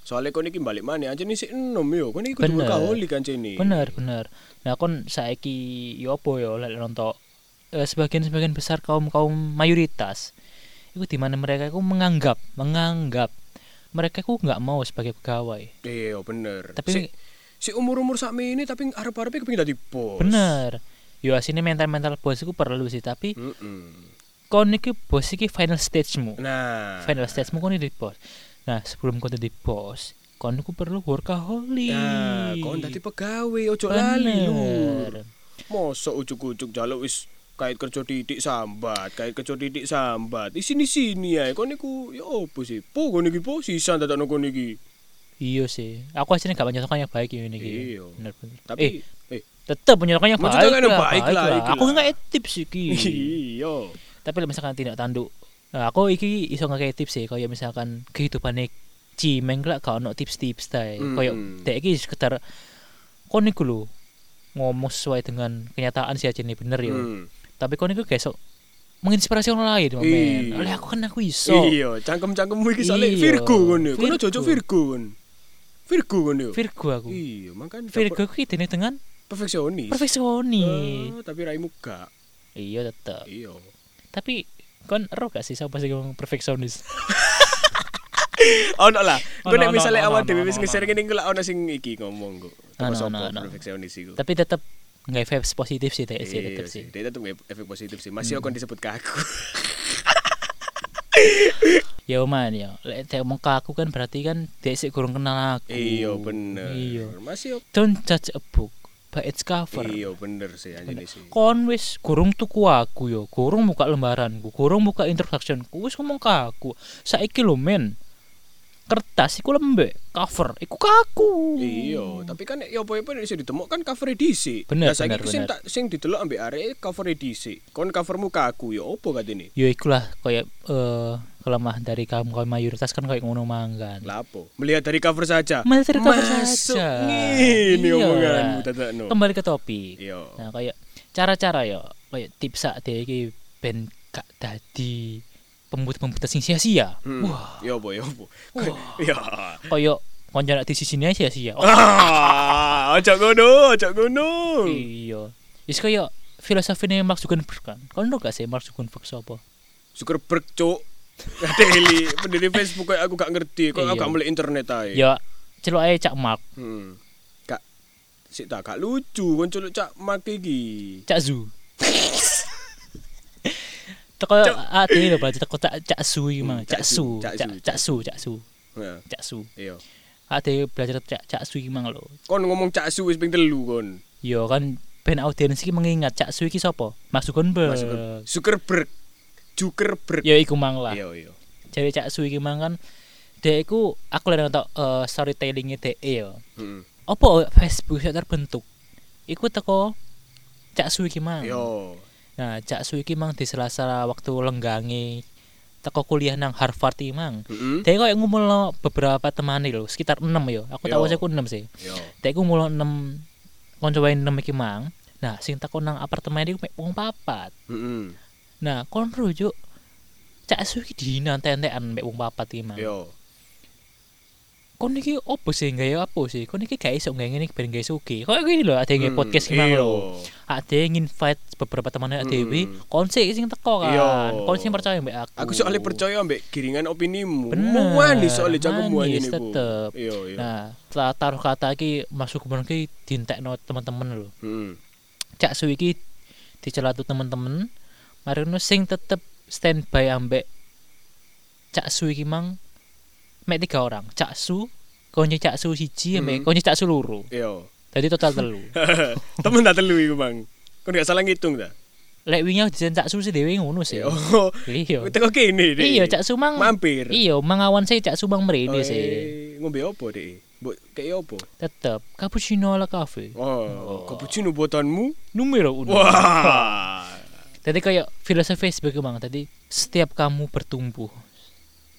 Soalnya kon iki balik mana anjen sik enom yo. Kon iki kudu workaholic anjen iki. bener bener. Nah kon saiki yo apa yo lek nonton eh, sebagian sebagian besar kaum kaum mayoritas itu di mana mereka itu menganggap menganggap mereka itu nggak mau sebagai pegawai Iya bener. Tapi- si, si umur-umur sakmi ini tapi arep-arepe kepengin dadi bos. bener yo asine mental mental bos itu perlu sih tapi Heeh. kon iki bos iki final stage mu Nah. final stage mu kon di bos nah sebelum kon di bos kon iku perlu workaholic Nah, kon dadi pegawai ojo lali lu. Mosok ujuk-ujuk jaluk wis kait kerja titik sambat, kait kerja titik sambat. Di sini-sini ae kon niku ya opo sih? Po kon iki po sisa dadakno kon iki. iya sih aku aslinya gak menyatakan yang baik ini Iya. bener bener eh Tapi eh tetap menyatakan yang baik lah, baik lah, lah. iki aku lah. nggak tips iki iya. tapi misalkan tidak tanduk nah, aku iki iso nggak tips sih kayak misalkan kehidupan cimeng lah gak ono tips-tips ta Hmm. kayak dek iki sekedar kon iku lho ngomong sesuai dengan kenyataan sih aja nih bener yo Hmm. Tapi kon iku gesok menginspirasi orang lain Iya. men oleh aku kan aku iso Iya, cangkem-cangkemmu iki soalnya Iya, Virgo yo. Kono Virgo. cocok Virgo kon. Virgo yo. Virgo aku Iya, makanya Virgo aku identik dengan perfeksionis. perfeksionis Oh, tapi raimu gak. iya tetep Iya. tapi kon ero gak sih siapa sih ngomong perfeksionis Ono lah. Gue nek misale ono, awak ono, dhewe wis ono. nge-share kene iku lah ono sing iki ngomong kok. Ono, sapa perfeksionis iku. tapi tetep nggak vibes positif sih sih Iya tetep sih. Dia tetep nge- efek positif sih. Masih akan disebut kaku. ya man ya. Lek teh omong ke aku kan berarti kan sih kurang kenal aku. Iya bener. iya. Masih ok- don't judge a book by its cover. Iya bener sih anjene sih. kon wis kurung tuku aku yo. Kurung buka lembaranku. Kurung buka introductionku wis ngomong ke aku. Saiki lho men kertas iku lembek cover iku kaku Iya, tapi kan ya apa-apa nek iso ditemok kan cover edisi. Bener, saiki bener, ku sing bener. tak sing didelok ambek arek cover edisi. Kon covermu kaku ya opo katene? yo ikulah kayak eh kelemahan dari kaum kaum mayoritas kan kayak ngono manggan Lapo? Melihat dari cover saja. Melihat dari cover Masuk saja. Ngene Iya. omonganmu dadakno. kembali ke topik Iya. Nah, kayak cara-cara ya, kayak tips sak iki ben gak dadi pembut-pembut sing sia-sia. Hmm. Wah, Ya apa ya apa. Wah. Ya. kayak nek di sisine sia-sia. Oh, Ah, ojo ngono, ojo ngono. iya. Wis kayak filosofine Mark Zuckerberg kan. Kon tau gak sih Mark Zuckerberg sapa? Zuckerberg cuk. Adeli, pendiri Facebook aku gak ngerti, kok aku Iya. gak mulai internet ae. Ya, celuk ae Cak Mark, Hmm. Gak sik tak gak lucu kon culuk cak mak iki. Cak Zu. Teko ade lho berarti teko Cak Cak Su iki mah, Hmm, Cak Cak Su, Cak Su, Cak Su, Cak Su, Su. iya. Ade belajar Cak Cak Su iki mang lho. Kon ngomong cak su wis ping telu kon. Yo kan ben audiens iki mengingat Cak Su iki sapa? Mas Zuckerberg. Mas Zucker- Zuckerberg. Zuckerberg. Ya iku mang lah. Iya, iya. Jadi Cak Su iki mang kan dek iku aku lagi nonton eh, storytelling-e dek yo. Heeh. Apa Facebook sik terbentuk? Iku teko Cak Su iki mang. Yo. Nah, Cak Su iki mang di sela-sela waktu lenggangi teko kuliah nang Harvard iki mang. Heeh. Dek koyo ngumpulno beberapa teman lho, sekitar 6 yo. Aku tahu Yo. aku 6 sih. Dek ku ngumpulno 6 kanca wae 6 iki mang. Nah, sing teko nang apartemen iku mek wong papat. Heeh. Nah, kon rujuk Cak Su iki dihina entek-entekan mek wong papat iki mang. Yo. Kon iki opo sih gaya apa sih? Kon iki gak iso gawe ngene iki ben gawe sugih. Kok gini lho ade nge Hmm, podcast ki mang iya. lho. Ade nginvite beberapa temannya Hmm. Dewi, kon sih sing teko kan. Kon sing percaya mbek aku. Aku soalnya percaya ambek giringan opinimu. Bener, Manis soalnya anjene ku. tetep. Iya, iya. Nah, setelah taruh kata iki masuk kemarin ki dintekno teman-teman lho. Heeh. Cak Su iki dicelatu teman-teman. Mari ngono sing tetep standby ambek Cak Su iki mang mek tiga orang. Cak Su, konci Cak Su siji Hmm. konci Cak Su loro. Iya. Jadi total telu. Temen tak telu iku, Bang. Kon gak salah ngitung ta? Lek wingi dijen Cak Su sih dhewe ngono sih. Oh. Iya. Teko kene. Iya, Cak Su mang. mampir. Iya, mangawan sih Cak Su mang mrene Oh, sih. Ngombe opo, Dek? Mbok kayak apa? tetap cappuccino ala cafe Oh, cappuccino buatanmu? numero uno Wah. Jadi kayak filosofi sebagai bang tadi setiap kamu bertumbuh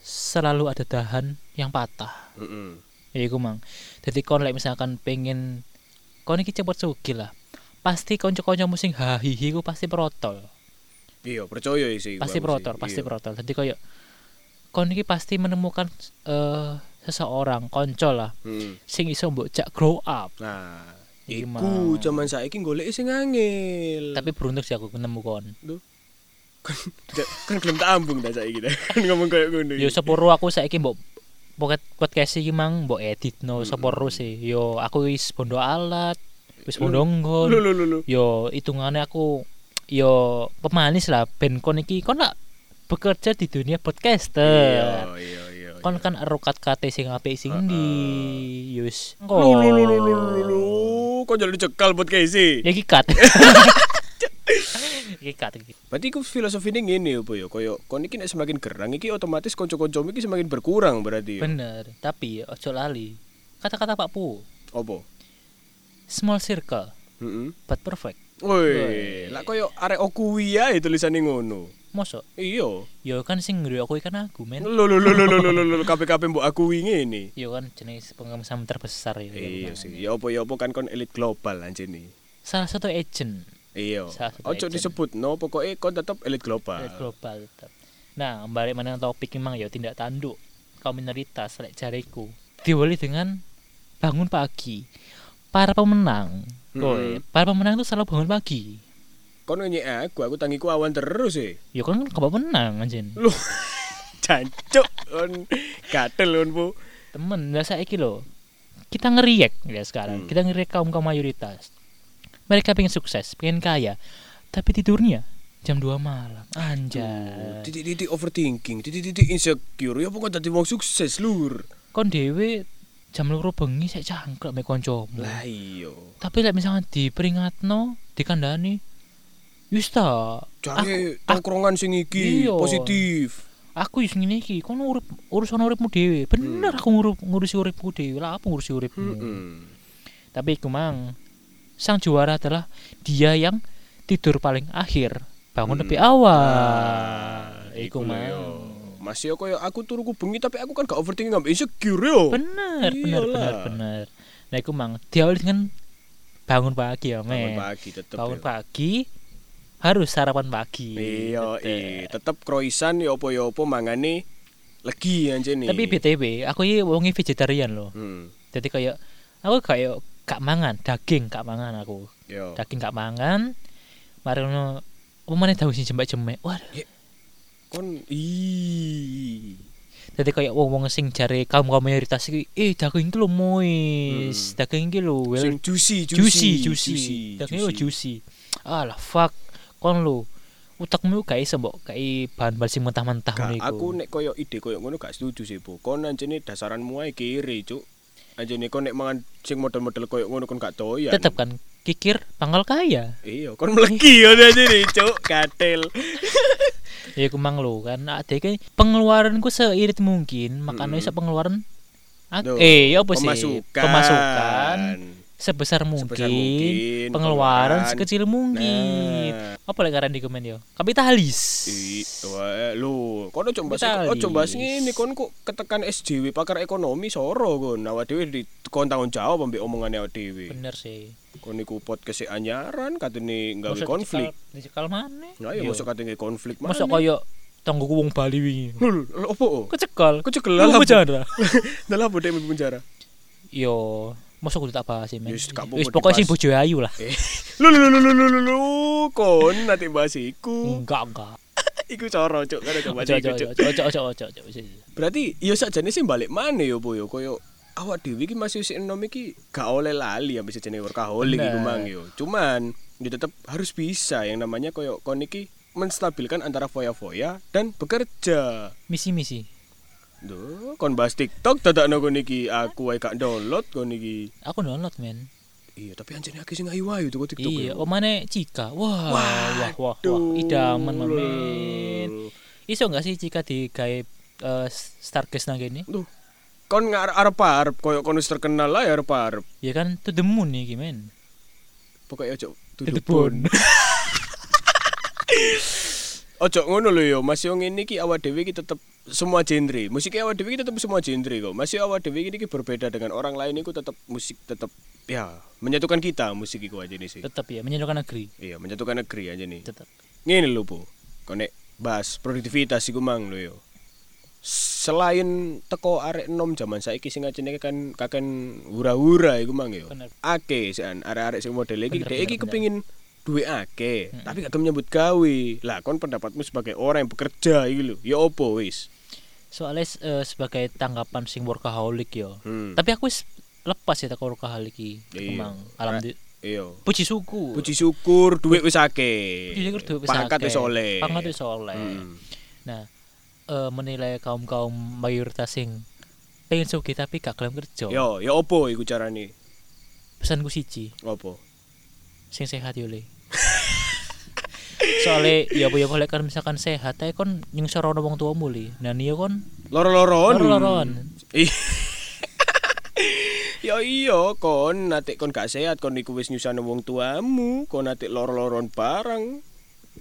selalu ada dahan yang patah. Heeh. Ya iku mang. Jadi kon lek misalkan pengen kon iki cepet sugih lah. Pasti kanca-kancamu sing hahihi ku pasti protol. Iya, percaya sih. Pasti protol, pasti Iya. protol. Jadi kayak kon iki pasti menemukan eh seseorang konco lah Heeh. sing iso mbok jak grow up. Nah, Iki iku mau. zaman saiki golek sing angel. Tapi beruntung sih aku nemu kon. Ja- kan gelem tak ambung ta saiki. Kan ngomong kayak ngono. Yo sepuro aku saiki mbok pocket podcast iki mang mbok edit no Mm-mm. sepuro sih. Yo aku wis bondo alat, wis bondo nggon. Yo hitungannya aku yo pemanis lah ben kon iki kon bekerja di dunia podcaster. iya, iya. Kon iya. kan erokat kate sing apik sing ndi. Yus. lu lu lu lu lu lu. Kok jadi cekal buat Casey? Ya iki cut. Iki. Berarti ku filosofi ini ngene apa ya? Koyo kon iki nek semakin gerang iki otomatis kanca-kancamu iki semakin berkurang berarti. ya? Bener, tapi ojo lali. Kata-kata Pak Pu, Apa? small circle Heeh. but perfect. Woi, lah koyo arek okuwi ae tulisane ngono. Mosok Iya. Yo kan sing ngeri aku kan aku men. Lu lu lu lu lu lu lu KPKP mbok akui ngene. Yo kan jenis pengemis terbesar ya. Iya sih. Ya apa ya apa kan kon elit global anjene. Salah satu agent Iya. Ojo disebut no pokoknya kon tetap elit global. dari global tetap. Nah, balik mana topik memang ya tindak tanduk kaum minoritas lek jariku diawali dengan bangun pagi. Para pemenang, Mm-mm. Woy, para pemenang itu selalu bangun pagi. Kon nanya aku, aku tangiku awan terus e. Ya kan kapan menang anjen. Lu jancuk kon gatel kon Bu. Temen, lah saiki lho. Kita ngeriak ya sekarang. Hmm. Kita ngeriak kaum kaum mayoritas. Mereka pengen sukses, pengen kaya, tapi tidurnya jam 2 malam. Anjay. Titik-titik overthinking, titik-titik insecure. Ya pokoknya tadi wong sukses lur. Kon dhewe jam loro bengi sik cangkruk mek kancamu. Lah iya. Tapi lek misalkan diperingatno, dikandani, wis ta. Cari tongkrongan sing iki Iya. positif. Aku wis ngene iki, kon urip urusan uripmu dhewe. Bener aku ngurup ngurusi uripku dhewe. Lah apa ngurusi uripmu? Heeh. Tapi iku mang sang juara adalah dia yang tidur paling akhir, bangun Hmm. lebih awal. Ah, iku mang. yo. Masih yo koyo aku turuku bengi tapi aku kan gak overthinking ngambil insecure yo. Bener, bener, bener, bener. Nah, iku mang diawali dengan bangun pagi ya, Bangun men. pagi tetep. Bangun yo. pagi harus sarapan pagi. Iya, iya, tetep croissant yo apa yo apa mangane legi anjene. Tapi BTW, aku ini wongi vegetarian loh. hmm, Jadi kayak aku kayak gak mangan daging, gak mangan aku. yo. Daging gak mangan. Mari ngono apa maneh daun sing jembek-jembek. Wah, Kon i. jadi kayak wong-wong sing jare kaum kaum mayoritas iki, eh daging iki lho mois, daging iki lho well Sing juicy, juicy, juicy, juicy, daging lho juicy. Alah fuck, kon lho utakmu gak iso mbok kayak bahan-bahan sing mentah-mentah iku. aku nek koyo ide koyo ngono gak setuju sih, Bu. Kon anjene dasaranmu ae kiri, Cuk. Anjene kon nek mangan sing model-model koyo ngono kon gak doyan. tetep kan kikir pangkal kaya. Iya, kon melegi yo anjene, Cuk. Gatel. ya aku mang lo kan ada kan pengeluaranku seirit mungkin makanya bisa pengeluaran ak- Duh, eh ya apa sih pemasukan. pemasukan sebesar mungkin, Sebesar mungkin, pengeluaran pengeluaran. sekecil mungkin Nah. apa lagi karena di komen yo kapitalis I, wah, lu, kon ojo mbahas Kapitalis. ojo bahas ngene, kon kok ketekan SJW pakar ekonomi soro kon. Awak dhewe di kon tanggung jawab ambek omongane awak dhewe. bener sih Kon niku podcast anyaran katene gawe Masuk konflik. dicekal- mana Nah, ya masuk katene gawe konflik masuk mana? koyo tangguku wong Bali wingi lul, opo? Kecekal Lu lah. penjara Lah apa dek mlebu penjara? yo masuk kudu tak bahas sih men. Wis, pokoknya sing bojo ayu lah. Eh, lu lu lu lu lu lu kon nanti bahas iku. enggak enggak. Iku coro cuk, kan coba cuk. ojo ojo ojo ojo Berarti ya sakjane sing balik mana ya yo koyo awak dhewe iki masih usik enom iki gak oleh lali ambek jenenge workaholic iku mang yo. Cuman ya tetep harus bisa. Yang namanya koyo kon iki menstabilkan antara foya-foya dan bekerja. misi-misi Duh, kon bahas TikTok dadakno kon iki aku wae gak download kon iki. aku download men Iya, tapi anjene akeh sing ayu-ayu tuh TikTok. Iya, yo. omane Cika. Wah, wah, wah, wah, idaman men. Iso gak sih Cika di gawe eh, Stargaze nang kene? Duh, kon ngarep arep koyo kon wis terkenal lah ya arep-arep. Ya kan to the moon nih gimana? Pokoknya ojo To the tutupun. Ojo ngono lho yo, Mas yo ngene iki awak dhewe iki tetep semua genre. Musik awak dhewe iki tetep semua genre kok. Masih awak dhewe iki berbeda dengan orang lain iku tetep musik tetep ya menyatukan kita musik iku aja nih sih. Tetap ya menyatukan negeri. Iya, menyatukan negeri aja nih. Tetap. Ngene lho, Bu. Konek bahas produktivitas iku mang lho yo. Selain teko arek enom zaman saiki sing ajene kan kaken hura-hura iku mang yo. Ake sean arek-arek sing model iki Bener, dhek iki bener. kepengin duwe ake, tapi gak gelem nyambut gawe. Lah kon pendapatmu sebagai orang yang bekerja lho, ya opo wis? Soalnya eh, sebagai tanggapan sing workaholic yo. Hmm. Tapi aku lepas ya teko workaholic iki. Iya. Emang alhamdulillah. Iya. Puji syukur. Puji syukur duit wis akeh. Puji syukur duit wis Pangkat akeh. wis oleh. Pangkat wis oleh. Hmm. Nah, eh, menilai kaum kaum mayoritas sing pengen sugih tapi gak gelem kerja. Yo, ya opo iku carane? Pesanku siji, Opo? sing sehat yo le. Soalnya ya apa ya kalau kan misalkan sehat ae kon nyungsor ono wong tuamu li. Nah niyo kon Loro-loron. loro-loron. Ih. Ya iya kon nate kon gak sehat kon iku wis nyusahno wong tuamu, kon nate loro-loron barang.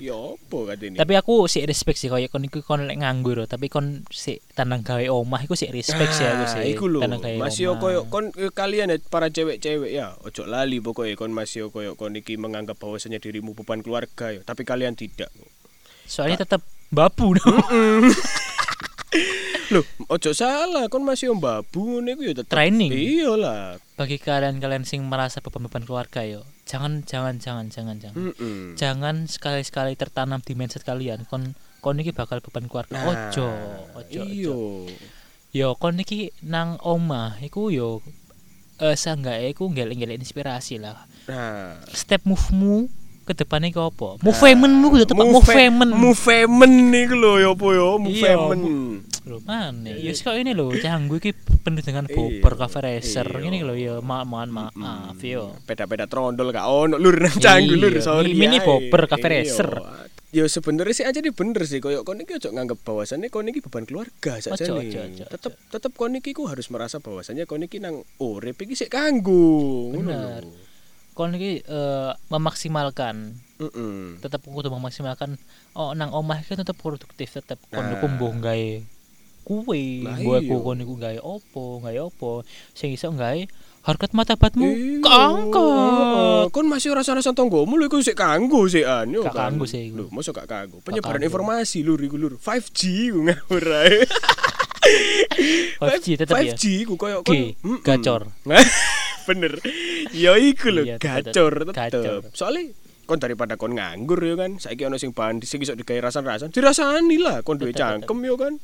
Ya opo katene? Tapi aku sih respect sih kaya kon iku kon lek nganggur tapi kon sik tanang gawe omah iku sik respect sih aku sih. Ah, Iku lho, masih yo koyo kon eh, kalian ya para cewek-cewek ya, ojo lali pokoknya kon masih yo koyo kon iki menganggap bahwasanya dirimu beban keluarga ya, tapi kalian tidak. Soalnya tetap babu no. Loh, ojo salah, kon masih yo babu ngene iku ya tetep. Training. Iya lah. Bagi kalian-kalian sing merasa beban-beban keluarga yo, jangan jangan jangan jangan jangan. Mm-mm. Jangan sekali-sekali tertanam di mindset kalian kon kon iki bakal beban keluarga. Nah, ojo, ojo, ojo. Iya. Yo kon iki nang omah iku yo eh sanggae iku ngelek-ngelek inspirasi lah. Nah, Step move-mu ke depannya ke apa? Movement-mu kudu tepat movement. Movement niku lho ya apa ya, Iya, movement. Lho mana? Ya kok ini lho, canggu iki penuh dengan Iya. bobber cafe racer. Iya. Ini lho ya, ma mohon maaf yo. Peda-peda trondol gak ono lur nang canggu lur sorry. mini ae. bobber, cafe racer. Ya sebenarnya sih aja nih bener sih koyo kon iki ojo nganggep bahwasannya kon iki beban keluarga saja nih. Tetep tetep kon iki ku harus merasa bahwasannya kon iki nang urip iki sik kanggo. Bener. Kon iki eh, memaksimalkan Heeh. tetap kudu memaksimalkan oh nang omah iki tetep produktif tetep kon Nah. kumbuh gawe kue iya. kon iku gawe opo gawe opo sing iso gawe harkat martabatmu Iya. keangkat Kon masih rasa-rasa tonggomu lho iku sik kanggo sik an yo. Gak kan. kanggo sih iku. Lho, mosok gak kanggo. Penyebaran informasi lur iku lur. 5G ku ngawur ae. 5G tetep ya 5G ku koyo Mm-mm. gacor. Bener. Ya iku lho, Iya, gacor tetep. Soalnya kon daripada kon nganggur ya kan, saiki ono sing bahan sing iso digawe rasan-rasan, dirasani lah kon duwe cangkem yo kan.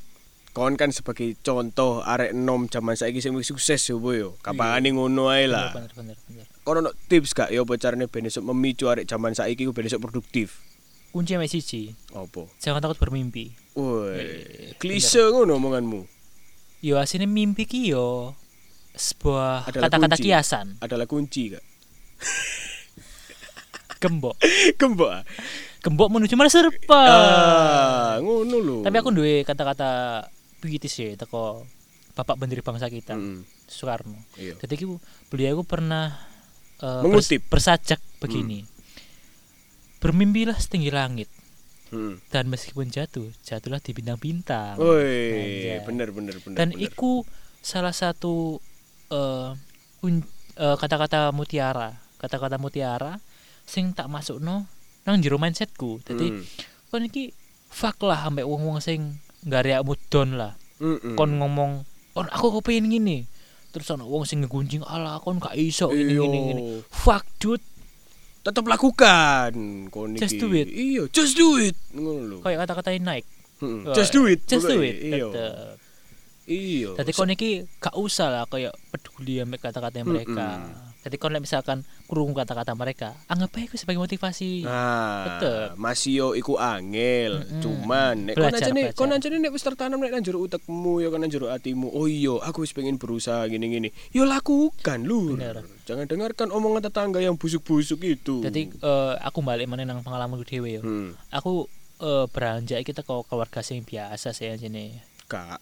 Kon kan sebagai contoh arek enom zaman saiki sing sukses yo bo yo. Kapane ngono ae lah. bener bener bener Kon ono tips gak yo apa carane ben iso memicu arek zaman saiki ku ben iso produktif? kunci yang siji Apa? jangan takut bermimpi Woi, klise ngono omonganmu. yo asine mimpi ki yo sebuah kata-kata kiasan Adalah kunci gak? gembok Gembok. ah? gembok menuju masa depan Ah, ngono lho. tapi aku duwe kata-kata puitis ya teko bapak pendiri bangsa kita Mm, Soekarno iya. jadi beliau pernah eh, Mengutip. bers- bersajak begini bermimpilah setinggi langit Mm. dan meskipun jatuh jatuhlah di bintang-bintang Woi, Anjay. bener bener bener. dan bener. iku salah satu eh, eh, kata-kata mutiara kata-kata mutiara sing tak masuk no nang jero mindsetku jadi Mm. kon iki fuck lah ambek wong-wong sing nggak ada down lah Mm-mm. kon ngomong kon aku kepengin gini terus ana wong sing ngegunjing ala kon gak iso gini Iya. gini gini fuck dude tetap lakukan kon Just do it. Iya, just do it. Ngono lho. kayak kata-kata Nike Mm-mm. Just do it. just do pokoknya. it Iya. Iya. Jadi kon iki gak usah lah kayak peduli ambek kata-kata mereka. Jadi kon misalkan kurung kata-kata mereka, anggap aja itu sebagai motivasi. Nah, Tetep. masih yo iku angel, Mm-mm. cuman nek kon belajar. kon aja nek wis tertanam nek nang jero utekmu ya kan nang jero atimu. Oh iya, aku wis pengen berusaha gini-gini. Yo lakukan lur. Bener. Jangan dengarkan omongan tetangga yang busuk-busuk itu. Jadi eh, aku balik mana nang pengalaman dhewe yo. hmm, Aku eh, beranjak kita ke keluarga sing biasa sih jene. kak.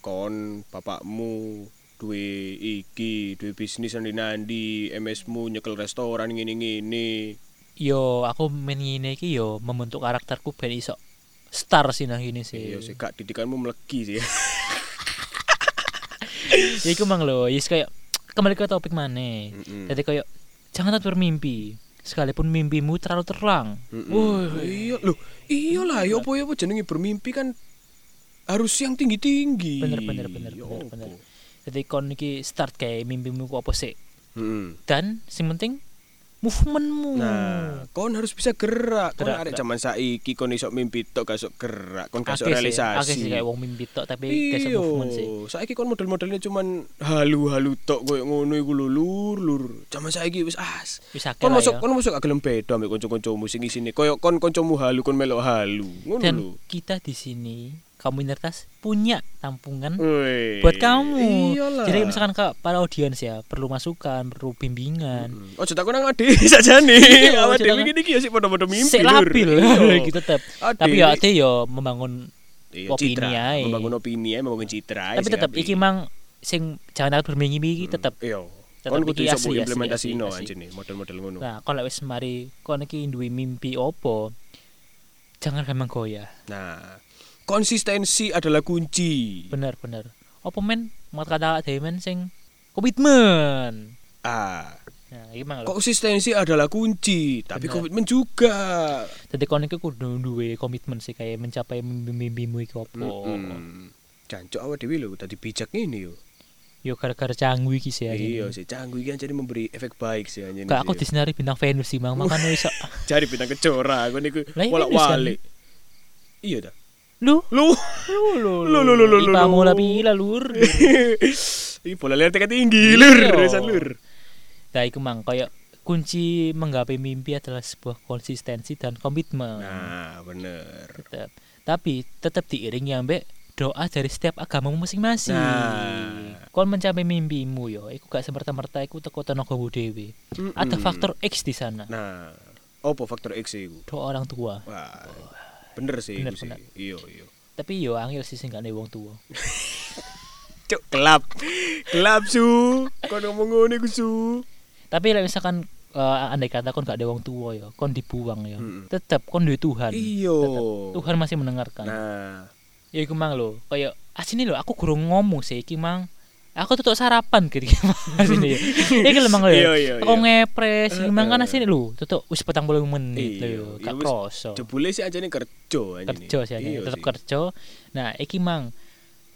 Kon bapakmu duwe iki, duwe bisnis nandi-nandi, MS-mu nyekel restoran ngene-ngene. yo aku main ngene iki yo membentuk karakterku ben iso star sih nang ini sih. Iya sih kak didikanmu melegi sih. ya iku mang lho, yes kayak kembali ke topik mana. Mm-mm. Jadi kayak jangan takut bermimpi. Sekalipun mimpimu terlalu terang. Mm-mm. Woi. iya loh, iyalah ya apa ya apa jenenge bermimpi kan harus yang tinggi-tinggi. Bener, bener, bener, Ya bener, bener. Jadi kon iki start kayak mimpimu ku apa sih? Mm-mm. Dan sing penting movementmu. Nah, kon harus bisa gerak. Kon Gerak, arek gerak. zaman saiki kon iso mimpi tok iso gerak, kon sih, realisasi. akeh sih kayak wong mimpi tok tapi iso Iya, movement sih. saiki kon model-modelnya cuman halu-halu tok koyo ngono iku lho lur lur. Zaman saiki wis as. Wis akeh Kon masuk ya. kon masuk gak gelem beda ambek kanca-kancamu sing isine koyo kon kancamu halu kon melok halu. Ngono Dan lho. kita di sini kamu Intertas punya tampungan Woi. buat kamu. Iyalah. Jadi misalkan ke para audiens ya perlu masukan, perlu bimbingan. Oh, cetak nang ade sajane. Iya, Awak dhewe takon- iki ya sik padha-padha mimpi. Sik labil Iya. gitu tetep. Ade Tapi ya ate yo membangun Iya, opini citra. ae. membangun opini ae, membangun citra tapi tetep iki mang sing jangan takut bermimpi iki tetep. Iya. tetep Kon kudu iso asli, asli. anjene model-model ngono. Nah, kalau wis mari kon iki duwe mimpi opo? Jangan gampang goyah. Nah, konsistensi adalah kunci. Bener bener. Opo men mau kata Diamond sing komitmen. Ah, Nah, konsistensi adalah kunci, tapi Benar. komitmen juga. Dadi kon iki kudu duwe komitmen sih kayak mencapai mimpi-mimpimu iki opo. Mm-mm. Jancuk awak dhewe lho tadi bijak ngene yo. Yo gara-gara canggu iki sih Iya sih, canggu iki jadi memberi efek baik sih anjene. Kak aku disinari bintang Venus sih, Mang. Makanya iso. cari bintang kejora, aku niku Lah, ini bolak-balik. Iya dah. Lu, Lu, lu, lu, Lu, lu, lu, lu, lu, Ipa lu. mula pila lur. ini bola liar tingkat tinggi, Iya. lur, warisan lur. Nah, iku mang kayak kunci menggapai mimpi adalah sebuah konsistensi dan komitmen. Nah, bener. Tetep. Tapi tetap diiringi ambek doa dari setiap agamamu masing-masing. Nah. Kon mencapai mimpimu yo, iku gak semerta-merta iku teko tenagamu dhewe. Ada Mm-mm. faktor X di sana. Nah, apa faktor X itu? Doa orang tua. Wah, bener sih, Bener, bener. Iya, iya. Tapi yo angel sih sing wong tua. Cuk, gelap. gelap su. Kau ngomong ngono iku su. Tapi lek misalkan eh, andai kata kon gak ada wong tua ya, kon dibuang ya. Mm-mm. Tetap kon duwe Tuhan. Iya. Tuhan masih mendengarkan. Nah, Ya iku mang lho, kayak asini lho aku gurung ngomong sih iki mang. Aku tutuk sarapan gitu asini ya. Iki lho mang lho. Iya, ya. iya, Aku iya. ngepres iki mang kan asini lho, tutuk wis 40 menit Iya, lho, iya, gak kroso. jebule sih aja nih kerja. Kerja sih Iya tetep kerja. Nah, iki mang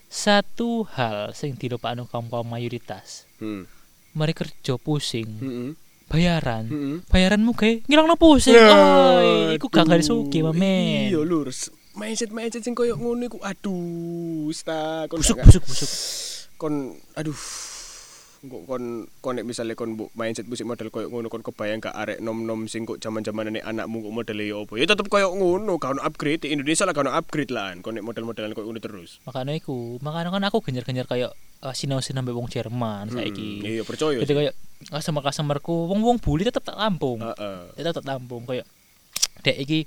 satu hal sing dilupakno kaum-kaum mayoritas. Hmm. Mari kerja pusing, Heeh. bayaran. Heeh. Bayaranmu kayak ngilangno pusing. Oi, iku gak gawe suki, mamen. Iya, lur. Mindset mindset sing koyo ngono iku aduh, sta Busuk gak- busuk busuk. Kon aduh kok kon kon nek misale kon bu mindset musik model koyo ngono kon kebayang gak arek nom-nom sing kok jaman-jamanane anakmu kok modele yo opo ya tetep koyo ngono gak ono upgrade di Indonesia lah gak ono upgrade lah kon nek model-modelan koyo ngono terus Makanya iku, makanya kan aku genjar-genjar kayak uh, sinau-sinau wong Jerman saiki. Hmm, iya percaya Jadi kayak customer-customerku wong-wong bully tetep tak tampung. heeh Tetep tak tampung kayak dek iki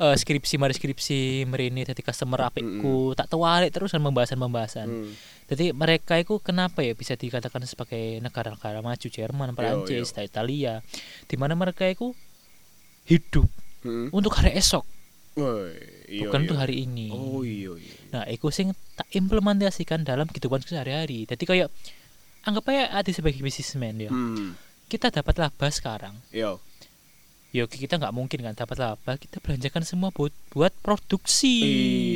eh, skripsi mari skripsi merini dadi customer apikku tak tewalik terus kan pembahasan-pembahasan. Hmm. Jadi mereka itu kenapa ya bisa dikatakan sebagai negara-negara maju Jerman, Perancis. Italia, di mana mereka itu hidup Heeh. untuk hari esok, Woi, iya, bukan untuk hari ini. oh iya iya Nah, itu sing tak implementasikan dalam kehidupan sehari-hari. Jadi kayak anggap aja ada sebagai bisnismen ya. hmm Kita dapat laba sekarang. iya Ya kita nggak mungkin kan dapat laba, kita belanjakan semua buat buat produksi.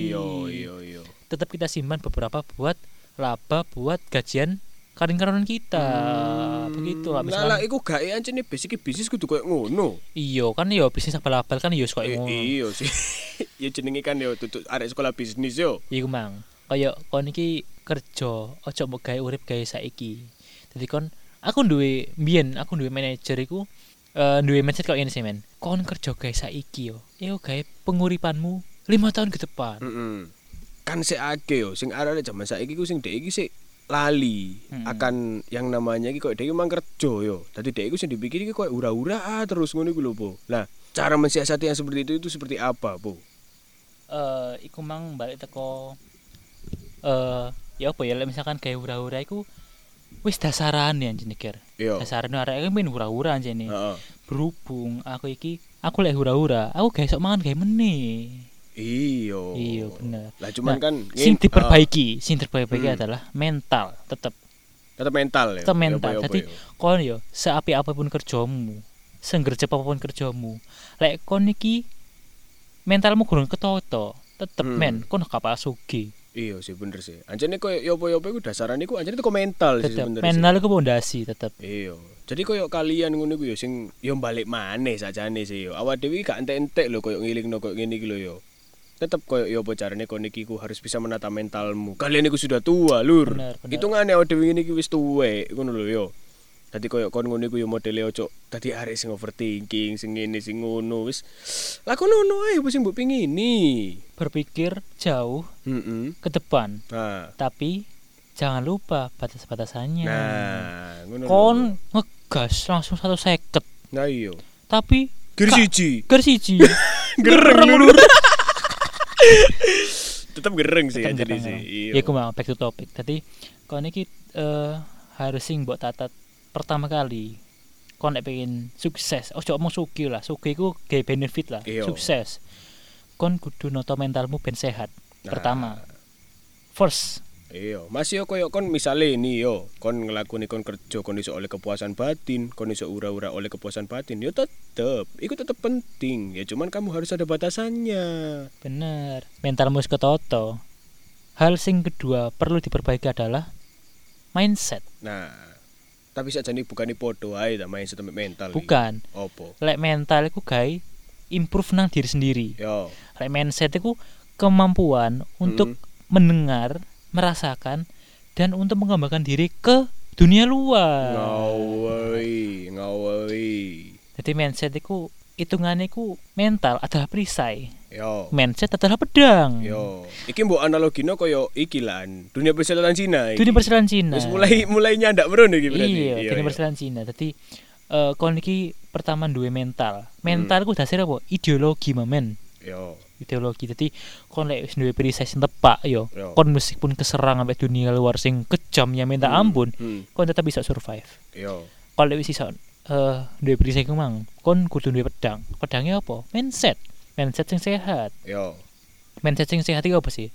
iya iya iya Tetap kita simpan beberapa buat laba buat gajian karin-karunan kita. Begitu lah Hmm. Lah lah misalkan. iku gak anjene basic bisnis kudu koyo ngono. Iya kan ya bisnis abal-abal kan ya suka Eh, ngono. Iya sih. ya jenenge kan yo tutuk arek sekolah bisnis yo. Iku mang. Kayak kon iki kerja, ojo mbok gawe urip gawe saiki. Jadi kon aku duwe mbiyen aku duwe manajer iku eh duwe mindset kok ini sih men. Kon kerja gawe saiki yo. Yo gawe penguripanmu lima tahun ke depan. Heeh. Kan sik akeh yo sing arek zaman saiki ku sing dhek iki sik lali Mm-mm. akan yang namanya iki kok dhek mang kerja yo. Dadi dhek iku sing dipikir iki koyo ura-ura ah, terus ngono iku lho, Po. Nah, cara mensiasati yang seperti itu itu seperti apa, Po? Eh iku mang balik teko eh ya apa ya misalkan kayak hura-hura iku wis dasarane anjene ker Iya. dasarane arek iki main hura-hura anjene Heeh. berhubung aku iki aku lek hura-hura aku gak iso mangan kayak meneh Iya. iya bener Lah cuman Nah, kan sing diperbaiki sing diperbaiki Hmm. adalah mental tetep ah, tetep mental ya. tetep mental apa, jadi ya. kon yo seapi apa pun kerjamu senggercep apa pun kerjamu lek kon iki mentalmu kurang ketoto tetep Hmm. men kon kapal sugi Iya sih bener sih. Anjane koyo yo apa-apa iku dasarane iku anjane teko mental sih tetep sih. mental iku pondasi tetep Iya. Jadi koyo kalian ngono iku yo sing yo balik maneh sajane sih yo. Awak dhewe gak entek-entek lho koyo ngilingno koyo ngene iki lho yo. Tetep koyo yo apa carane iki ku harus bisa menata mentalmu. Kalian iku sudah tua, Lur. Hitungane awak dhewe ngene iki wis tuwek ngono lho yo. Dadi koyo kon ngono iku yo modele ojo dadi arek sing overthinking, sing ngene sing ngono wis. Lah kono ngono ae apa sing mbok pingini. berpikir jauh Heeh. ke depan Nah. tapi jangan lupa batas-batasannya Nah, ngono kon ngegas langsung satu seket Nah iya. tapi Kak- siji. ger siji Gereng lur Tetep gereng sih Tetep jadi sih. ya. Iya. ya aku mau back to topic tadi kon iki eh, harus sing mbok tatat pertama kali kon nek pengen sukses oh coba omong suki lah suki iku gawe benefit lah Iya. sukses kon kudu noto mentalmu ben sehat Nah. pertama first Iya, masih yo koyo kon misale ini yo, kon ngelakoni kon kerja kon iso oleh kepuasan batin, kon iso ura-ura oleh kepuasan batin, yo tetep, itu tetep penting. Ya cuman kamu harus ada batasannya. bener mentalmu wis ketoto hal sing kedua perlu diperbaiki adalah mindset Nah, tapi sajane bukan podo ae ta main sistem mental. iki. bukan Opo? lek mental iku gawe improve nang diri sendiri Yo. lek mindset iku kemampuan untuk mendengar merasakan dan untuk mengembangkan diri ke dunia luar. Ngawai, ngawai. jadi mindset iku hitungannya iku mental adalah perisai. Yo. mindset adalah pedang. Yo, iki mbok analogino koyo iki lan, dunia persilatan Cina iki. dunia persilatan Cina. Wis mulai mulai nyandak merono iki berarti. iya dunia persilatan Cina. Jadi eh kon iki pertama duwe mental. Mental ku dasar apa? Ideologi mamen Yo, ideologi. Jadi kon lek wis duwe perisai sing tepak yo kon meskipun keserang sampai dunia luar sing kejam ya minta Hmm, ampun Hmm, kon tetap bisa survive. Yo. kalau wis iso eh duwe perisai mang kon kudu duwe pedang. Pedangnya apa? Mindset. Mindset sing sehat. Yo. mindset sing sehat itu apa sih?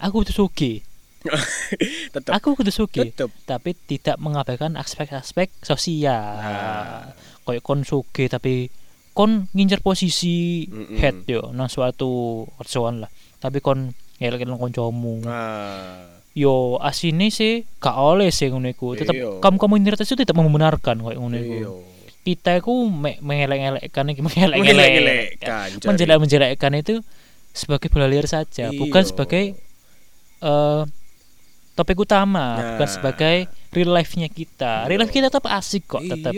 Aku kudu sugih Tetep. Aku kudu tetep. tapi tidak mengabaikan aspek-aspek sosial. Nah. kayak kon sugih tapi kon ngincer posisi Mm-mm. head yo nang suatu kerjaan lah. Tapi kon ngelek nang kancamu Nah, yo asine sih gak oleh sih ngono iku. Tetep kamu komunitas itu tidak membenarkan kayak ngono iku. Kita iku me- mengelek-elekkan iki mengelek-elekkan menjelek-menjelekkan itu sebagai bola liar saja bukan Iya. sebagai eh topik utama Nah. bukan sebagai real life-nya kita. Real life kita tetap asik kok tetap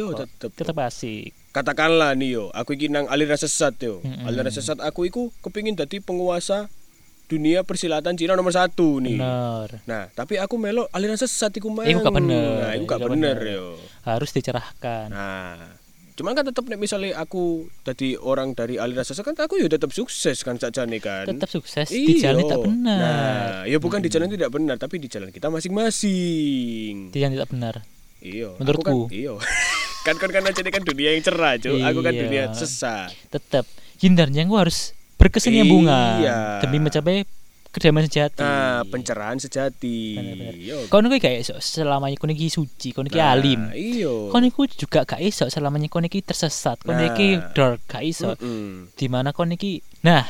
tetap asik Katakanlah nih yo, aku iki nang aliran sesat yo. Mm-mm. Aliran sesat aku iku kepingin dadi penguasa dunia persilatan Cina nomor satu nih. bener Nah, tapi aku melo aliran sesat iku mang. Iku gak bener, Nah, iku gak bener bener. yo. harus dicerahkan Nah, cuman kan tetep nek misalnya aku jadi orang dari aliran sesat kan aku yo tetap sukses kan sajane kan. tetap sukses di Iya. jalan tidak benar Nah, ya bukan di jalan tidak benar, tapi di jalan kita masing-masing. di jalan tidak benar Iya. Menurutku. Kan, iya. kan kan kan aja kan dunia yang cerah, Cuk. Aku kan Iya. dunia sesat. tetap hindarnya gua harus berkesinambungan Iya. demi mencapai kedamaian sejati Nah, pencerahan sejati. Kau nih kayak iso selamanya kau suci kau nih Nah, alim Iya. kau nih juga gak iso selamanya kau nih tersesat kau nih Nah. dark gak iso Mm-mm. di mana kau nih nah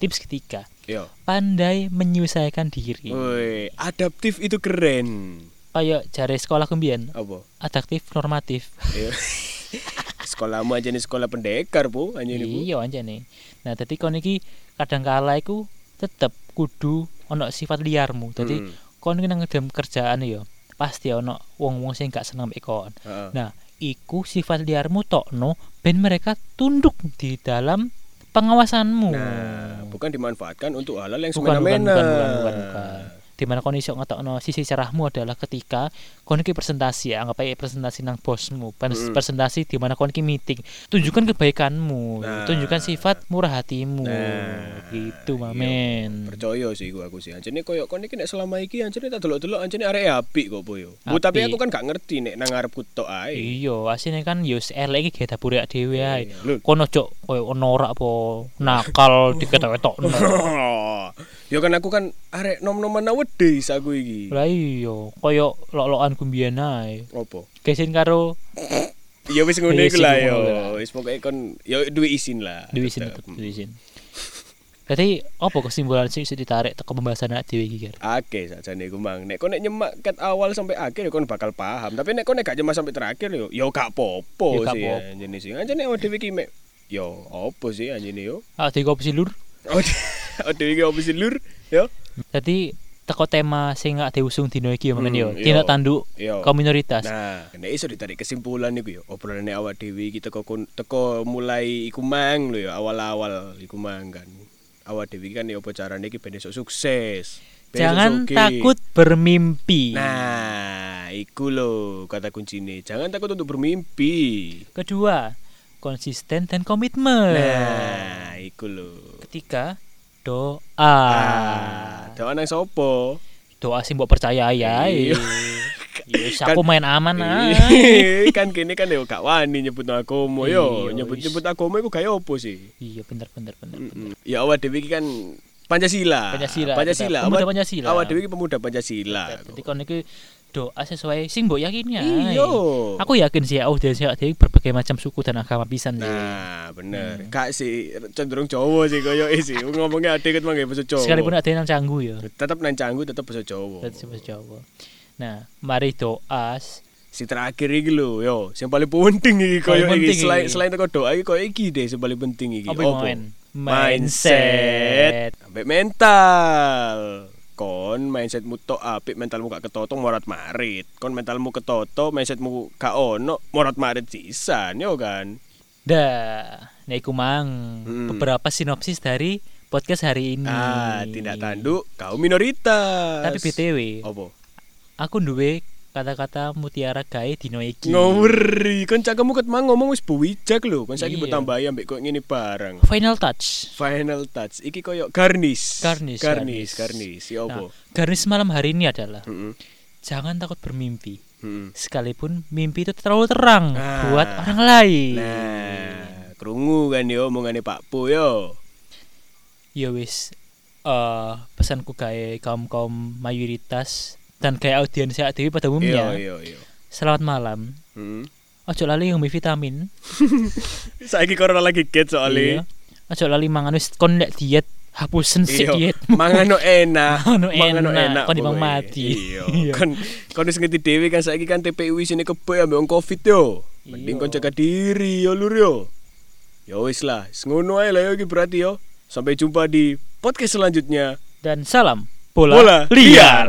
tips ketiga Yo. pandai menyesuaikan diri Woi, adaptif itu keren. Kayak jari sekolah kembian Apa? adaptif normatif Iya. Sekolahmu aja nih sekolah pendekar, Bu. Ini, Bu. iya aja nih nah tadi kau nih kadang kala iku tetep kudu ono sifat liarmu jadi Hmm. kau nih nang kerjaan yo pasti ono wong-wong sing gak seneng mbek kon Heeh. Nah, iku sifat liarmu tokno ben mereka tunduk di dalam pengawasanmu. Nah, bukan dimanfaatkan untuk hal-hal yang bukan, bukan, semena-mena. bukan, bukan, bukan, bukan. Di mana kon iso ngetokno sisi cerahmu adalah ketika kon iki presentasi ya. Anggap aja presentasi nang bosmu Mm-mm. presentasi di mana kon iki meeting. Tunjukkan kebaikanmu Nah. tunjukkan sifat murah hatimu. Nah, gitu iya. mamen. Percaya sih gua aku sih. Anjene koyo kon iki nek selama iki anjene tak delok-delok anjene arek apik kok boyo Bu, tapi aku kan gak ngerti nek nang ngarepku tok ae. Iya asine kan yo elek iki gawe dapur ya dhewe ae. Lho. kono cok koyo norak apa nakal diketok-ketokno ya kan aku kan arek nom-noman wedis aku iki lah iya koyo lok-lokan kumbian ae opo kesin karo ya wis ngono iku lah yo wis pokoke kon ya duwe izin lah duwisin tetep. tetep duwisin Jadi apa kesimpulan sih iso ditarik teko pembahasan anak dhewe iki, Ger? Akeh sakjane iku mang. Nek nek nyemak ket awal sampai akhir ya kon bakal paham. Tapi nek kon nek gak nyemak sampai terakhir yo yo gak apa-apa Yo gak sih. apa-apa. Anjene sih. Anjene awake dhewe iki mek yo apa sih anjene yo. Ah, di kopi lur. Iki opo sih lur? Yo. Jadi teko tema sing gak diusung dino iki ya Hmm, men yo. Tindak tanduk Yo. minoritas. Nah, nek iso ditarik kesimpulan iku yo. Obrolan nek awak dhewe iki teko teko mulai iku mang lho yo awal-awal iku mang kan. Awak dhewe kan yo apa carane iki ben iso sukses. Ben iso Jangan sugih. takut bermimpi. Nah, iku lho kata kuncine. Jangan takut untuk bermimpi. Kedua, konsisten dan komitmen. Nah, iku lho. Ketiga, doa. Ah, doa nang sapa? Doa sing mbok percaya ya. Iya. Yes, Kan- aku main aman ah. kan kene kan yo gak wani nyebut agama yo. Iya, Nyebut-nyebut agama iku gaya opo sih? Iya, bener bener bener. bener. Ya awak dhewe kan Pancasila. Pancasila, Pancasila. Pemuda Pancasila. Awak dhewe iki pemuda Pancasila. Jadi kon iki doa sesuai sing mbok yakini. Iya. Aku yakin sih audiens ya dari berbagai macam suku dan agama pisan sih. Nah, bener. Hmm. Kak sih cenderung Jawa sih koyo sih. Ngomongnya adek ket mangke basa Jawa. Sekalipun ada yang canggu ya. tetap nang canggu tetap basa Jawa. Tetap bahasa Jawa. Nah, mari doa. si terakhir iki lho yo sing paling penting iki koyo iki selain iki. selain teko doa iki koyo iki deh sing paling penting iki main? mindset ambek mental kon mindsetmu tok apik mentalmu gak ketoto morat marit kon mentalmu ketoto mindsetmu gak ono morat marit sisan yo kan Dah, nah iku mang Hmm. beberapa sinopsis dari podcast hari ini. ah tindak tanduk kaum minoritas Tapi BTW, opo aku duwe kata-kata mutiara gawe dino iki. ngawuri kon cakemmu ket mang ngomong wis buwijak lho kon saiki Iya. mbok tambahi ambek kok ngene barang Final touch. Final touch. Iki koyo garnish. Garnish, garnish, garnish. garnish. Ya Nah, opo? garis malam hari ini adalah Heeh. jangan takut bermimpi. Heeh. Sekalipun mimpi itu terlalu terang Ah. buat orang lain. Nah, krungu kan yo omongane Pak Po yo. ya wis eh pesanku gawe kaum kaum mayoritas dan kayak audiens ya dewi pada Iya, umumnya iya, iya. selamat malam Heeh. ojo lali ngombe vitamin Saiki corona lagi get Iya. soalnya. ojo lali mangan wis kon nek diet hapusen sik Iya, diet mangan no enak. Mangan no enak, kon pokoknya. mati. Iya. Iya. Kon kon wis ngerti dhewe kan saiki kan TPU sini kebo ambek wong Covid yo. Mending Iya. kon jaga diri yo lur yo. Ya wis lah, ngono ae lah yo iki berarti yo. Sampai jumpa di podcast selanjutnya. dan salam bola, Bola liar. liar.